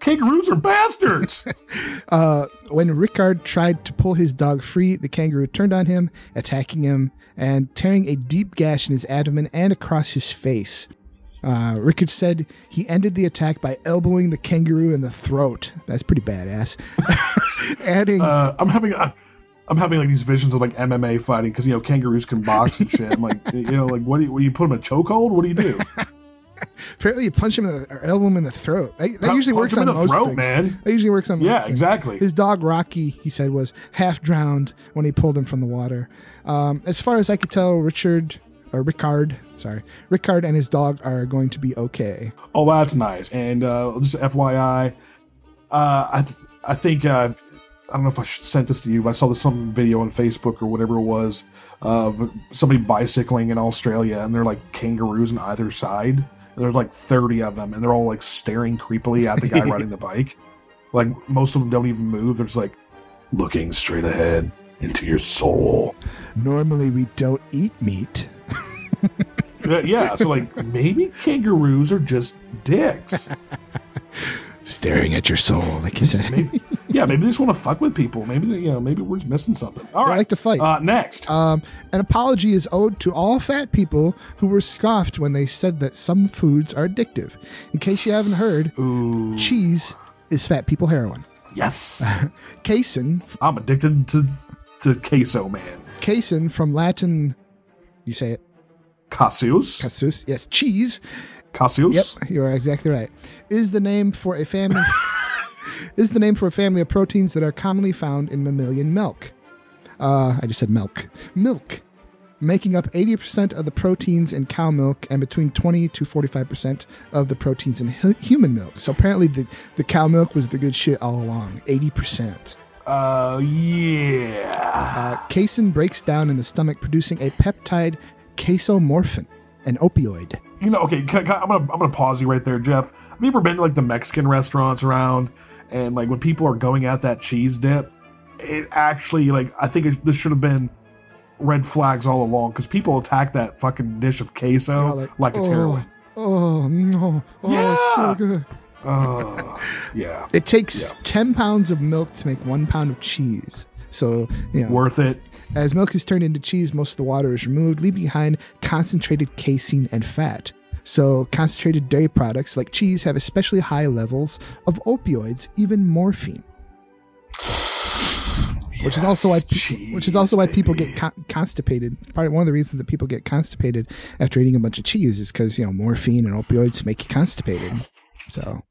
Kangaroos are bastards. Uh, when Rickard tried to pull his dog free, the kangaroo turned on him, attacking him and tearing a deep gash in his abdomen and across his face. Uh, Rickard said he ended the attack by elbowing the kangaroo in the throat. That's pretty badass. Adding, uh, I'm having uh, I'm having like these visions of like MMA fighting because you know kangaroos can box and shit. I'm like, you know, like what do you, what do you put them in a chokehold? What do you do? apparently, you punch him in the, or elbow him in the throat. That, that usually punch works on the most throat, things. man. That usually works on Yeah, exactly. His dog Rocky, he said, was half drowned when he pulled him from the water. Um, as far as I could tell, Richard or Rickard, sorry, Rickard and his dog are going to be okay. Oh, that's nice. And uh, just FYI, uh, I th- I think uh, I don't know if I sent this to you. But I saw this some video on Facebook or whatever it was of somebody bicycling in Australia, and they're like kangaroos on either side. There's like 30 of them, and they're all like staring creepily at the guy riding the bike. Like most of them don't even move. They're just like looking straight ahead into your soul. Normally, we don't eat meat. Yeah, yeah, so like maybe kangaroos are just dicks. Staring at your soul, like you said. Maybe, yeah, maybe they just want to fuck with people. Maybe you know, maybe we're just missing something. All right, I like to fight. Uh, next, Um, an apology is owed to all fat people who were scoffed when they said that some foods are addictive. In case you haven't heard, cheese is fat people heroin. yes, Casein, I'm addicted to to queso, man. casein from Latin, you say it, Cassius, casus, yes, cheese. Cassius. Yep, you are exactly right. Is the name for a family is the name for a family of proteins that are commonly found in mammalian milk. Uh, I just said milk. Milk, making up 80% of the proteins in cow milk and between 20 to 45% of the proteins in hu- human milk. So apparently the, the cow milk was the good shit all along. 80%. Uh, yeah. Uh, casein breaks down in the stomach, producing a peptide casomorphin, an opioid. You know, okay, I'm gonna I'm gonna pause you right there, Jeff. Have you ever been to like the Mexican restaurants around, and like when people are going at that cheese dip, it actually like I think it, this should have been red flags all along because people attack that fucking dish of queso like, it's oh, heroin. Oh, no. Oh, it's so good. Oh, yeah. It takes 10 pounds of milk to make one pound of cheese. So, you know. Worth it. As milk is turned into cheese, most of the water is removed, leaving behind concentrated casein and fat. So, concentrated dairy products like cheese have especially high levels of opioids, even morphine. which is also why which is also why people get con- constipated. Probably one of the reasons that people get constipated after eating a bunch of cheese is because you know morphine and opioids make you constipated. So,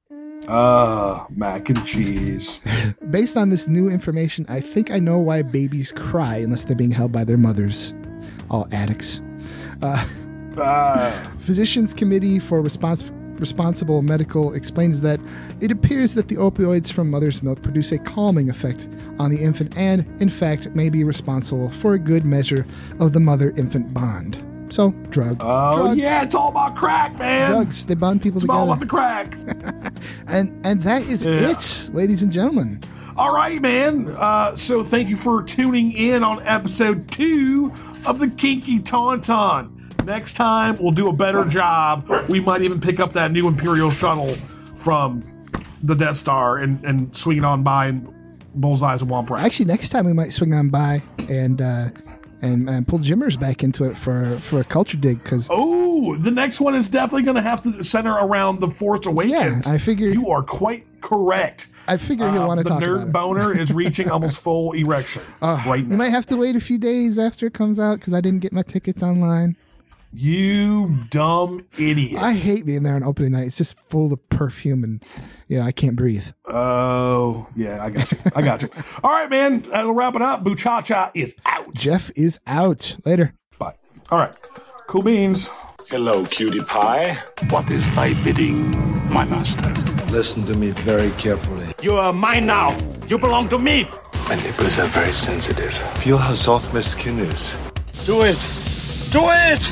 Ah, mac and cheese. based on this new information, I think I know why babies cry unless they're being held by their mothers. All addicts. Uh, Ah. Physicians Committee for Respons- Responsible Medical explains that it appears that the opioids from mother's milk produce a calming effect on the infant and, in fact, may be responsible for a good measure of the mother infant bond. So, drug. Oh drugs, yeah, it's all about crack, man. Drugs. They bond people It's all together. about the crack. and, and that is Yeah. it, ladies and gentlemen. All right, man. Uh, so thank you for tuning in on episode two of the Kinky Tauntaun. Next time we'll do a better job. We might even pick up that new Imperial shuttle from the Death Star and, and swing it on by and bullseyes and womp rat. Actually, next time we might swing on by and uh, and, and pull Jimmers back into it for for a culture dig because Oh, the next one is definitely going to have to center around the Force Awakens. I figure you are quite correct. I figure he'll Uh, want to the talk nerd about it. boner is reaching almost full erection Uh, right You might have to wait a few days after it comes out because I didn't get my tickets online. You dumb idiot. I hate being there on opening night. It's just full of perfume and yeah, I can't breathe. Oh, yeah, I got you. I got you. All right, man. That'll wrap it up. Buchacha is out. Jeff is out. Later. Bye. All right. Cool beans. Hello, cutie pie. What is thy bidding, my master? Listen to me very carefully. You are mine now. You belong to me. My nipples are very sensitive. Feel how soft my skin is. Do it. Do it.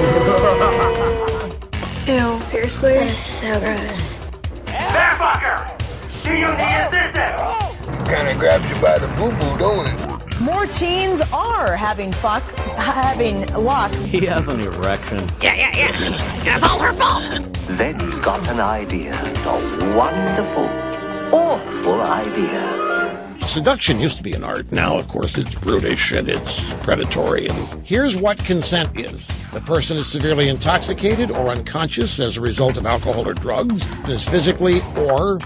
Ew, seriously? That is so gross. Bear fucker! Do you need assistance? Kinda grabs you by the boo boo, don't it? More teens are having fuck, having luck. He has an erection. Yeah, yeah, yeah. It's all her fault. Then he got an idea. A wonderful, awful idea. Seduction used to be an art. Now, of course, it's brutish and it's predatory. And here's what consent is the person is severely intoxicated or unconscious as a result of alcohol or drugs, is physically or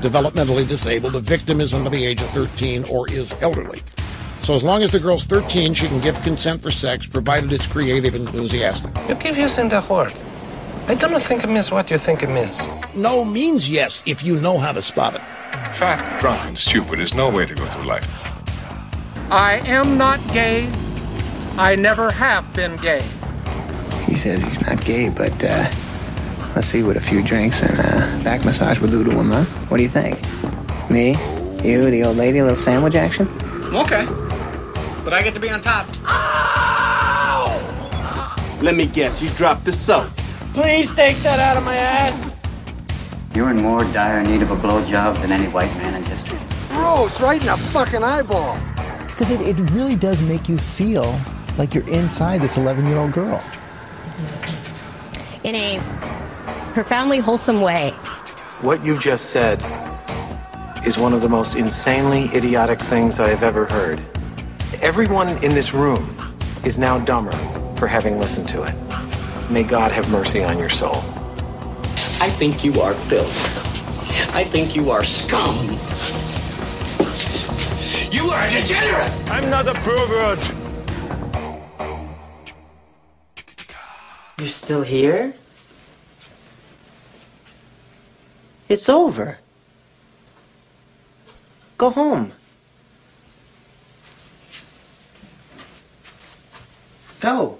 developmentally disabled. The victim is under the age of 13 or is elderly. So, as long as the girl's 13, she can give consent for sex, provided it's creative and enthusiastic. You keep using that word. I don't think it means what you think it means. No means yes if you know how to spot it. Fat, drunk, and stupid is no way to go through life. I am not gay. I never have been gay. He says he's not gay, but uh, let's see what a few drinks and a back massage will do to him, huh? What do you think? Me? You, the old lady, a little sandwich action? Okay. But I get to be on top. Let me guess. You dropped the soap. Please take that out of my ass. You're in more dire need of a blowjob than any white man in history. Gross, right in the fucking eyeball. Because it, it really does make you feel like you're inside this 11 year old girl. in a profoundly wholesome way. What you just said is one of the most insanely idiotic things I have ever heard. Everyone in this room is now dumber for having listened to it. May God have mercy on your soul. I think you are filth. I think you are scum. You are a degenerate. I'm not a pervert. You're still here? It's over. Go home. Go.